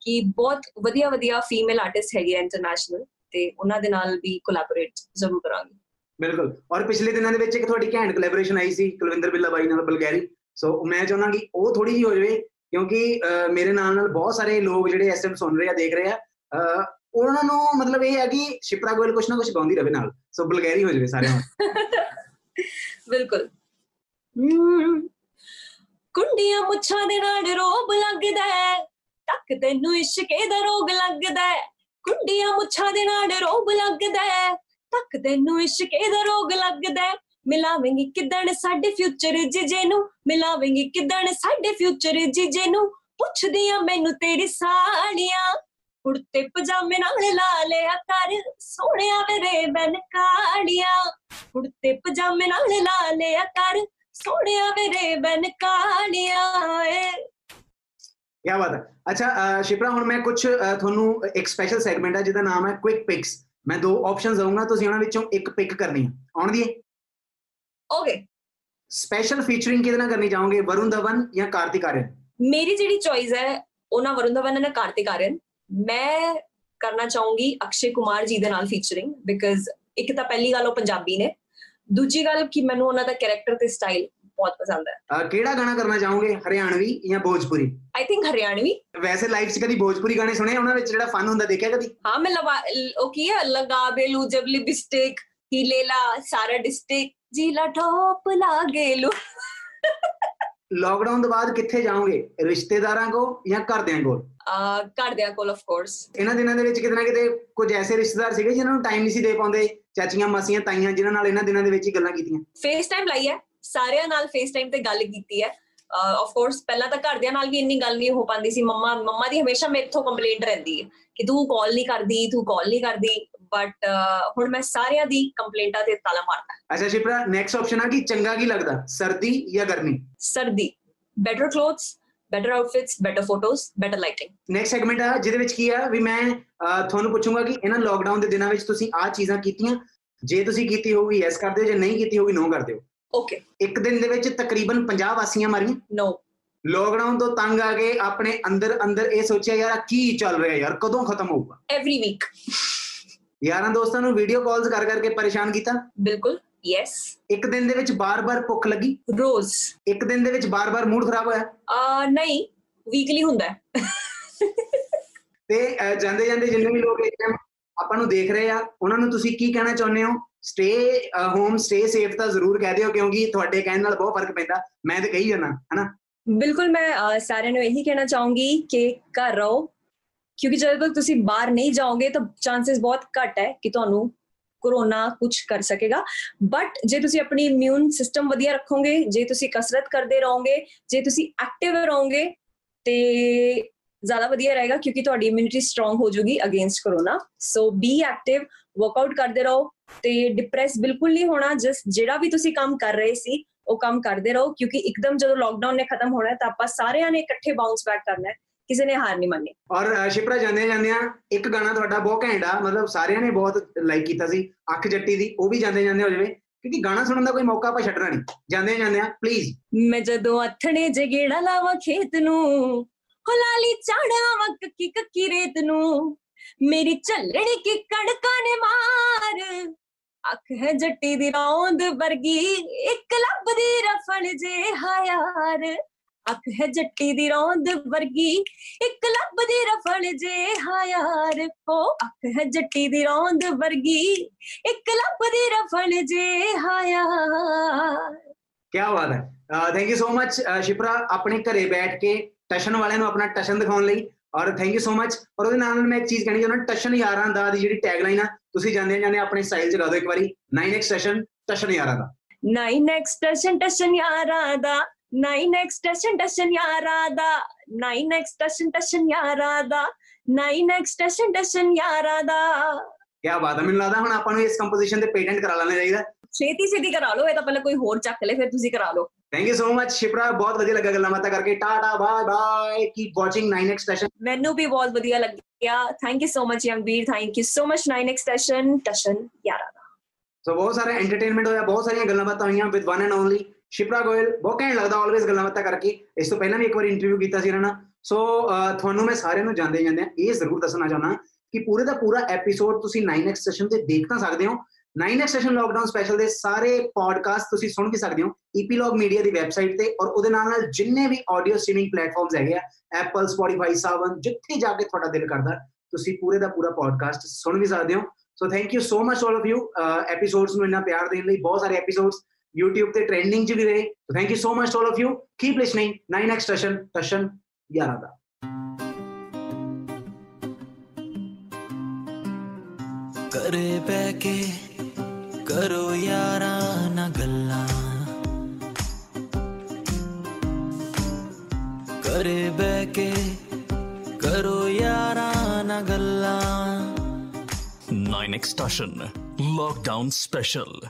S4: ਕਿ ਬਹੁਤ ਵਧੀਆ ਵਧੀਆ ਫੀਮੇਲ ਆਰਟਿਸਟ ਹੈਗੇ ਆ ਇੰਟਰਨੈਸ਼ਨਲ ਤੇ ਉਹਨਾਂ ਦੇ ਨਾਲ ਵੀ ਕੋਲੈਬੋਰੇਟ ਜ਼ਰੂਰ ਕਰਾਂਗੀ
S3: ਬਿਲਕੁਲ ਔਰ ਪਿਛਲੇ ਦਿਨਾਂ ਦੇ ਵਿੱਚ ਇੱਕ ਤੁਹਾਡੀ ਘੈਂਟ ਕੋਲੈਬੋਰੇਸ਼ਨ ਆਈ ਸੀ ਕੁਲਵਿੰਦਰ ਬਿੱਲਾ ਬਾਈ ਨਾਲ ਬਲਗੈਰੀ ਸੋ ਮੈਂ ਚਾਹੁੰਦਾ ਕਿ ਉਹ ਥੋੜੀ ਜਿਹੀ ਹੋ ਜਾਵੇ ਕਿਉਂਕਿ ਅਹ, ਮੇਰੇ ਨਾਲ ਨਾਲ ਬਹੁਤ ਸਾਰੇ ਲੋਕ ਜਿਹੜੇ ਇਸ ਟਾਈਮ ਸੁਣ ਰਹੇ ਆ ਦੇਖ ਰਹੇ ਆ ਅਹ, ਉਹਨਾਂ ਨੂੰ ਮਤਲਬ ਇਹ ਹੈ ਕਿ ਸ਼ਿਪਰਾ ਗੋਇਲ ਕੁਛ ਨਾ ਕੁਛ ਗਾਉਂਦੀ ਰਵੇ ਨਾਲ ਸੋ ਬਲਗੈਰੀ ਹੋ ਜਾਵੇ ਸਾਰਿਆਂ ਨੂੰ।
S4: ਬਿਲਕੁਲ। ਹਮ, ਕੁੰਡੀਆਂ ਮੁੱਛਾਂ ਦੇ ਨਾਲ ਰੋਬ ਲੱਗਦਾ ਹੈ ਤੱਕ ਤੈਨੂੰ ਇਸ਼ਕੇ ਦਾ ਰੋਗ ਲੱਗਦਾ ਹੈ। ਕੁੰਡੀਆਂ ਮੁੱਛਾਂ ਦੇ ਨਾਲ ਰੋਬ ਲੱਗਦਾ ਹੈ ਤੱਕ ਤੈਨੂੰ ਇਸ਼ਕੇ ਦਾ ਰੋਗ ਲੱਗਦਾ ਹੈ। ਮਿਲਾਵੇਂਗੀ ਕਿਦਣ ਸਾਡੇ ਫਿਊਚਰ ਜੀਜੇ ਨੂੰ? ਮਿਲਾਵੇਂਗੀ ਕਿਦਣ ਸਾਡੇ ਫਿਊਚਰ ਜੀਜੇ ਨੂੰ? ਪੁੱਛਦੀਆਂ ਮੈਨੂੰ ਤੇਰੀ ਸਾੜੀਆਂ ਕੁੜਤੇ ਪਜਾਮੇ ਨਾਲ ਲਾ ਲਿਆ ਕਰ ਸੋਹਣਿਆ ਮੇਰੇ ਬਨ ਕਾੜੀਆਂ ਕੁੜਤੇ ਪਜਾਮੇ ਨਾਲ ਲਾ ਲਿਆ ਕਰ ਸੋਹਣਿਆ ਮੇਰੇ ਬਨ ਕਾੜੀਆਂ ਏ
S3: ਕੀ ਬਾਤ ਹੈ। ਅੱਛਾ ਅਹ, ਸ਼ਿਪਰਾ ਹੁਣ ਮੈਂ ਕੁਝ ਤੁਹਾਨੂੰ ਇੱਕ ਸਪੈਸ਼ਲ ਸੈਗਮੈਂਟ ਹੈ ਜਿਹਦਾ ਨਾਮ ਹੈ ਕੁਇਕ ਪਿਕਸ ਮੈਂ ਦੋ ਆਪਸ਼ਨਸ ਦਊਂਗਾ ਤੁਸੀਂ ਉਹਨਾਂ ਵਿੱਚੋਂ ਇੱਕ ਪਿਕ ਕਰਨੀ ਹੈ। ਆਉਣ ਦੀ
S4: ਓਕੇ
S3: ਸਪੈਸ਼ਲ ਫੀਚਰਿੰਗ ਕਿਹਦੇ ਨਾਲ ਕਰਨੀ ਚਾਹੋਗੇ? ਵਰੁਣ ਧਵਨ ਜਾਂ ਕਾਰਤਿਕ ਆਰੀਅਨ
S4: ਮੇਰੀ ਜਿਹੜੀ ਚੋਇਸ ਹੈ ਉਹਨਾਂ ਵਰੁਣ ਧਵਨ ਨਾਲ ਕਾਰਤਿਕ ਆਰੀਅਨ ਮੈਂ ਕਰਨਾ ਚਾਹੂੰਗੀ ਅਕਸ਼ੇ ਕੁਮਾਰ ਜੀ ਦੇ ਨਾਲ ਫੀਚਰਿੰਗ ਬਿਕਾਜ਼ ਇੱਕ ਤਾਂ ਪਹਿਲੀ ਗੱਲ ਉਹ ਪੰਜਾਬੀ ਨੇ। ਦੂਜੀ ਗੱਲ ਕਿ ਮੈਨੂੰ ਉਹਨਾਂ ਦਾ ਕੈਰੈਕਟਰ ਤੇ ਸਟਾਈਲ ਬਹੁਤ ਪਸੰਦ ਹੈ।
S3: ਕਿਹੜਾ ਗਾਣਾ ਕਰਨਾ ਚਾਹੋਗੇ? ਹਰਿਆਣਵੀ ਜਾਂ ਭੋਜਪੁਰੀ?
S4: I think Haryanvi.
S3: ਵੈਸੇ ਲਾਈਫ 'ਚ ਕਦੀ ਭੋਜਪੁਰੀ ਗਾਣੇ ਸੁਣੇ ਉਹਨਾਂ ਵਿੱਚ ਜਿਹੜਾ ਫਨ ਹੁੰਦਾ ਦੇਖਿਆ ਕਦੀ?
S4: ਹਾਂ ਮੈਂ ਲਗਾ ਉਹ ਕੀ ਹੈ? ਲਗਾ ਬੇਲੂ ਜਬ ਲਿਪਸਟਿਕ। ही लेला सारा डिस्ट्रिक्ट जीला टॉप लागेलू
S3: ਲੋਕਡਾਊਨ ਤੋਂ ਬਾਅਦ ਕਿੱਥੇ ਜਾਓਗੇ ਰਿਸ਼ਤੇਦਾਰਾਂ ਕੋ ਜਾਂ ਘਰਦਿਆਂ ਕੋਲ
S4: कर दिया कॉल ऑफ कोर्स
S3: ਇਹਨਾਂ ਦਿਨਾਂ ਦੇ ਵਿੱਚ ਕਿਤੇ ਨਾ ਕਿਤੇ ਕੁਝ ਐਸੇ ਰਿਸ਼ਤੇਦਾਰ ਸੀਗੇ ਜਿਨ੍ਹਾਂ ਨੂੰ ਟਾਈਮ ਨਹੀਂ ਸੀ ਦੇ ਪਾਉਂਦੇ ਚਾਚੀਆਂ ਮਾਸੀਆਂ ਤਾਈਆਂ ਜਿਨ੍ਹਾਂ ਨਾਲ ਇਹਨਾਂ ਦਿਨਾਂ ਦੇ ਵਿੱਚ ਹੀ ਗੱਲਾਂ ਕੀਤੀਆਂ
S4: ਫੇਸ ਟਾਈਮ ਲਾਈ ਹੈ ਸਾਰਿਆਂ ਨਾਲ ਫੇਸ ਟਾਈਮ ਤੇ ਗੱਲ ਕੀਤੀ ਹੈ ਆਫ ਕੋਰਸ ਪਹਿਲਾਂ ਤਾਂ ਘਰਦਿਆਂ ਨਾਲ ਵੀ ਇੰਨੀ ਗੱਲ ਨਹੀਂ ਹੋ ਪਾਉਂਦੀ ਸੀ ਮੰਮਾ ਮੰਮਾ ਦੀ ਹਮੇਸ਼ਾ ਮੇਰੇ ਤੋਂ ਕੰਪਲੇਂਟ ਰਹਿੰਦੀ ਹੈ ਕਿ ਤੂੰ ਕਾਲ ਨਹੀਂ ਕਰਦੀ ਤੂੰ ਕਾਲ ਨਹੀਂ ਕਰਦੀ ਬਟ ਹੁਣ ਮੈਂ ਸਾਰਿਆਂ ਦੀ ਕੰਪਲੇਂਟਾਂ ਤੇ ਤਾਲਾ ਮਾਰਦਾ
S3: ਅੱਛਾ ਸ਼ਿਪਰਾ ਨੈਕਸਟ ਆਪਸ਼ਨ ਆ ਕਿ ਚੰਗਾ ਕੀ ਲੱਗਦਾ? ਸਰਦੀ ਜਾਂ ਗਰਮੀ?
S4: ਸਰਦੀ। Better clothes better outfits better photos better lighting
S3: next segment ਆ ਜਿਹਦੇ ਵਿੱਚ ਕੀ ਆ? ਵੀ ਮੈਂ ਤੁਹਾਨੂੰ ਪੁੱਛੂੰਗਾ ਕਿ ਇਹਨਾਂ ਲੋਕਡਾਊਨ ਦੇ ਦਿਨਾਂ ਵਿੱਚ ਤੁਸੀਂ ਆਹ ਚੀਜ਼ਾਂ ਕੀਤੀਆਂ? ਜੇ ਤੁਸੀਂ ਕੀਤੀ ਹੋਊਗੀ ਯੈਸ ਕਰ ਦਿਓ ਜੇ ਨਹੀਂ ਕੀਤੀ ਹੋਊਗੀ ਨੋ ਕਰ ਦਿਓ
S4: ਓਕੇ
S3: ਇੱਕ ਦਿਨ ਦੇ ਵਿੱਚ ਤਕਰੀਬਨ 50 ਵਾਸੀਆਂ ਮਾਰੀਆਂ?
S4: ਨੋ
S3: ਲੋਕਡਾਊਨ ਤੋਂ ਤੰਗ ਆ ਕੇ ਆਪਣੇ ਅੰਦਰ ਅੰਦਰ ਇਹ ਸੋਚਿਆ ਯਾਰ ਕੀ ਚੱਲ ਰਿਹਾ ਯਾਰ? ਕਦੋਂ ਖਤਮ ਹੋਊਗਾ?
S4: ਐਵਰੀ ਵੀਕ
S3: ਯਾਰਾਂ ਦੋਸਤਾਂ ਨੂੰ ਵੀਡੀਓ ਕਾਲਸ ਕਰ ਕਰਕੇ ਪਰੇਸ਼ਾਨ ਕੀਤਾ?
S4: ਬਿਲਕੁਲ ਯੈਸ
S3: ਇੱਕ ਦਿਨ ਦੇ ਵਿੱਚ ਬਾਰ-ਬਾਰ ਭੁੱਖ ਲੱਗੀ?
S4: ਰੋਜ਼।
S3: ਇੱਕ ਦਿਨ ਦੇ ਵਿੱਚ ਬਾਰ-ਬਾਰ ਮੂਡ ਖਰਾਬ ਹੋਇਆ?
S4: ਆ ਨਹੀਂ ਵੀਕਲੀ ਹੁੰਦਾ
S3: ਤੇ ਜਾਂਦੇ ਜਾਂਦੇ ਜਿੰਨੇ ਵੀ ਲੋਕ ਇਸ ਆਪਾਂ ਨੂੰ ਦੇਖ ਰਹੇ ਆ ਉਹਨਾਂ ਨੂੰ ਤੁਸੀਂ ਕੀ ਕਹਿਣਾ ਚਾਹੁੰਦੇ ਹੋ? ਸਟੇ ਹੋਮ ਸਟੇ ਸੇਫ ਤਾਂ ਜ਼ਰੂਰ ਕਹਿ ਦਿਓ ਕਿਉਂਕਿ ਤੁਹਾਡੇ ਕਹਿਣ ਨਾਲ ਬਹੁਤ ਫ਼ਰਕ ਪੈਂਦਾ। ਮੈਂ ਤੇ ਕਹੀ ਜਾਣਾ ਹਨਾ?
S4: ਬਿਲਕੁਲ ਮੈਂ ਸਾਰਿਆਂ ਨੂੰ ਇਹੀ ਕਹਿਣਾ ਚਾਹੂੰਗੀ ਕਿ ਘਰ ਰਹੋ ਕਿਉਂਕਿ ਜਦੋਂ ਤੱਕ ਤੁਸੀਂ ਬਾਹਰ ਨਹੀਂ ਜਾਓਗੇ ਤਾਂ ਚਾਂਸਸ ਬਹੁਤ ਘੱਟ ਹੈ ਕਿ ਤੁਹਾਨੂੰ ਕਰੋਨਾ ਕੁਝ ਕਰ ਸਕੇਗਾ। ਬਟ ਜੇ ਤੁਸੀਂ ਆਪਣੀ ਇਮਿਊਨ ਸਿਸਟਮ ਵਧੀਆ ਰੱਖੋਗੇ, ਜੇ ਤੁਸੀਂ ਕਸਰਤ ਕਰਦੇ ਰਹੋਗੇ, ਜੇ ਤੁਸੀਂ ਐਕਟਿਵ ਰਹੋਗੇ, ਤੇ ਜ਼ਿਆਦਾ ਵਧੀਆ ਰਹੇਗਾ ਕਿਉਂਕਿ ਤੁਹਾਡੀ ਇਮਿਊਨਿਟੀ ਸਟਰੋਂਗ ਹੋ ਜਾਊਗੀ against corona so be active workout ਕਰਦੇ ਰਹੋ ਤੇ ਡਿਪਰੈਸ ਬਿਲਕੁਲ ਨਹੀਂ ਹੋਣਾ ਜਿਸ ਜਿਹੜਾ ਵੀ ਤੁਸੀਂ ਕੰਮ ਕਰ ਰਹੇ ਸੀ, ਉਹ ਕੰਮ ਕਰਦੇ ਰਹੋ ਕਿਉਂਕਿ ਇੱਕਦਮ ਜਦੋਂ ਲੋਕਡਾਊਨ ਨੇ ਖਤਮ ਹੋਣਾ ਹੈ ਤਾਂ ਆਪਾਂ ਸਾਰਿਆਂ ਨੇ ਇਕੱਠੇ ਬਾਉਂਸ ਬੈਕ ਕਰਨਾ ਹੈ। ਕਿਸੇ ਨੇ ਹਾਰ ਨਹੀਂ ਮੰਨਣੀ
S3: ਔਰ ਸ਼ਿਪਰਾ ਜਾਂਦੇ ਜਾਂਦੇ ਆ ਇੱਕ ਗਾਣਾ ਤੁਹਾਡਾ ਬਹੁਤ ਘੈਂਟ ਆ ਮਤਲਬ ਸਾਰਿਆਂ ਨੇ ਬਹੁਤ ਲਾਈਕ ਕੀਤਾ ਸੀ ਅੱਖ ਜੱਟੀ ਦੀ ਉਹ ਵੀ ਜਾਂਦੇ ਜਾਂਦੇ ਹੋ ਜਾਵੇ ਕਿਉਂਕਿ ਗਾਣਾ ਸੁਣਨ ਦਾ ਕੋਈ ਮੌਕਾ ਆਪਾਂ ਛੱਡਣਾ ਨਹੀਂ। ਜਾਂਦੇ ਜਾਂਦੇ ਆ ਪਲੀਜ਼
S4: ਮੈਂ ਜਦੋਂ ਅੱਥਣੇ ਜੇ ਗੇੜਾ ਲਾਵਾਂ ਖੇਤ ਨੂੰ ਹੋ ਲਾਲੀ ਚਾੜਾਵਾਂ ਕੱਕੀ ਕੱਕੀ ਰੇਤ ਨੂੰ ਮੇਰੀ ਝੱਲਣੀ ਕੀ ਕਣਕਾਂ ਨੇ ਮਾਰ। ਅੱਖ ਹੈ ਜੱਟੀ ਦੀ ਰੌਂਦ ਵਰਗੀ ਇੱਕ ਲੱਭਦੀ ਰਫਲ ਜੇ ਹਾਇਰ ਅੱਖ ਹੈ ਜੱਟੀ ਦੀ ਰੌਂਦ ਵਰਗੀ। ਇੱਕ ਲੱਭਦੀ ਰਫਲ ਜੇ ਹਾਇਰ ਓ ਅੱਖ ਹੈ ਜੱਟੀ ਦੀ ਰੌਂਦ ਵਰਗੀ। ਇੱਕ ਲੱਭਦੀ ਰਫਲ ਜੇ ਹਾਇਰ
S3: ਕੀ ਬਾਤ ਹੈ। Thank you so much Shipra ਆਪਣੇ ਘਰੇ ਬੈਠ ਕੇ ਟਸ਼ਨ ਵਾਲਿਆਂ ਨੂੰ ਆਪਣਾ ਟਸ਼ਨ ਦਿਖਾਉਣ ਲਈ। ਔਰ ਥੈਂਕ ਯੂ ਸੋ ਮਚ ਔਰ ਉਹਦੇ ਨਾਲ ਨਾਲ ਮੈਂ ਇੱਕ ਚੀਜ਼ ਕਹਿਣੀ ਚਾਹੁੰਦਾ ਟਸ਼ਨ ਯਾਰਾਂ ਦਾ ਦੀ ਜਿਹੜੀ ਟੈਗਲਾਈਨ ਆ ਤੁਸੀਂ ਜਾਂਦੇ ਜਾਂਦੇ ਆਪਣੇ ਸਟਾਈਲ ਚ ਗਾ ਦਿਓ ਇੱਕ ਵਾਰੀ। 9x ਟਸ਼ਨ ਟਸ਼ਨ ਯਾਰਾਂ ਦਾ।
S4: 9x ਟਸ਼ਨ ਟਸ਼ਨ ਯਾਰਾਂ ਦਾ। 9x ਟਸ਼ਨ ਟਸ਼ਨ ਯਾਰਾਂ ਦਾ 9x ਟਸ਼ਨ ਟਸ਼ਨ ਯਾਰਾਂ ਦਾ 9x ਟਸ਼ਨ ਟਸ਼ਨ ਯਾਰਾਂ ਦਾ
S3: ਕੀ ਬਾਤ ਹੈ ਮੈਨੂੰ ਲੱਗਦਾ ਹੁਣ ਆਪਾਂ ਨੂੰ ਇਸ ਕੰਪੋਜੀਸ਼ਨ ਤੇ ਪੇਟੈਂਟ ਕਰਾ ਲੈਣਾ ਚਾਹੀਦਾ
S4: ਛੇਤੀ ਛੇਤੀ ਕਰਾ ਲਓ ਇਹ ਤਾਂ ਪਹਿਲਾਂ ਕੋਈ ਹੋਰ ਚੱਕ ਲੈ ਫਿਰ ਤੁਸੀਂ ਕਰਾ ਲਓ
S3: thank you so much Shipra ਬਹੁਤ ਵਧੀਆ ਲੱਗਾ ਗੱਲਾਂ ਬਾਤਾਂ ਕਰਕੇ tata bye bye keep watching 9x Tashan
S4: ਮੈਨੂੰ ਵੀ ਬਹੁਤ ਵਧੀਆ ਲੱਗਿਆ thank you so much Youngveer thank you so much 9x Tashan Tashan ਯਾਰਾਂ ਦਾ
S3: ਸੋ ਬਹੁਤ ਸਾਰਾ ਐਂਟਰਟੇਨਮੈਂਟ ਹੋਇਆ ਬਹੁਤ ਸਾਰੀਆਂ ਗੱਲਾਂ ਬਾਤਾਂ ਹੋਈਆਂ with one and only Shipra Goyal ਬਹੁਤ ਘੈਂਟ ਲੱਗਦਾ ਆਲਵੇਸ ਗੱਲਾਂ ਬਾਤਾਂ ਕਰਕੇ। ਇਸ ਤੋਂ ਪਹਿਲਾਂ ਵੀ ਇੱਕ ਵਾਰ ਇੰਟਰਵਿਊ ਕੀਤਾ ਸੀ ਇਹਨਾਂ ਨਾਲ। ਸੋ ਅਹ, ਤੁਹਾਨੂੰ ਮੈਂ ਸਾਰਿਆਂ ਨੂੰ ਜਾਂਦੇ ਜਾਂਦੇ ਇਹ ਜ਼ਰੂਰ ਦੱਸਣਾ ਚਾਹੁੰਦਾ ਕਿ ਪੂਰੇ ਦਾ ਪੂਰਾ ਐਪੀਸੋਡ ਤੁਸੀਂ 9x ਸੈਸ਼ਨ ਤੇ ਦੇਖ ਤਾਂ ਸਕਦੇ ਹੋ। 9x ਸੈਸ਼ਨ ਲੋਕਡਾਊਨ ਸਪੈਸ਼ਲ ਦੇ ਸਾਰੇ ਪੋਡਕਾਸਟ ਤੁਸੀਂ ਸੁਣ ਵੀ ਸਕਦੇ ਹੋ ਈਪੀਲੌਗ ਮੀਡੀਆ ਦੀ ਵੈਬਸਾਈਟ ਤੇ ਔਰ ਉਹਦੇ ਨਾਲ ਨਾਲ ਜਿੰਨੇ ਵੀ ਆਡੀਓ ਸਟ੍ਰੀਮਿੰਗ ਪਲੇਟਫਾਰਮਸ ਹੈਗੇ ਆ ਐਪਲ ਸਪੋਟੀਫਾਈ ਸਾਵਨ ਜਿੱਥੇ ਜਾ ਕੇ ਤੁਹਾਡਾ ਦਿਲ ਕਰਦਾ ਤੁਸੀਂ ਪੂਰੇ ਦਾ ਪੂਰਾ ਪੋਡਕਾਸਟ ਸੁਣ ਵੀ ਸਕਦੇ ਹੋ। So thank you so much all of you episodes ਨੂੰ ਇੰਨਾ ਪਿਆਰ ਦੇਣ ਲਈ ਬਹੁਤ ਸਾਰੇ ਐਪੀਸੋਡਸ YouTube ਤੇ ਟ੍ਰੈਂਡਿੰਗ 'ਚ ਵੀ ਰਹੇ so thank you so much all of you keep listening 9x Tashan Tashan 11 ਦਾ
S1: ਘਰੇ ਬਹਿ ਕੇ ਕਰੋ ਯਾਰਾਂ ਨਾਲ ਗੱਲਾਂ ਘਰੇ ਬਹਿ ਕੇ ਕਰੋ ਯਾਰਾਂ ਨਾਲ ਗੱਲਾਂ
S2: 9x Tashan Lockdown Special.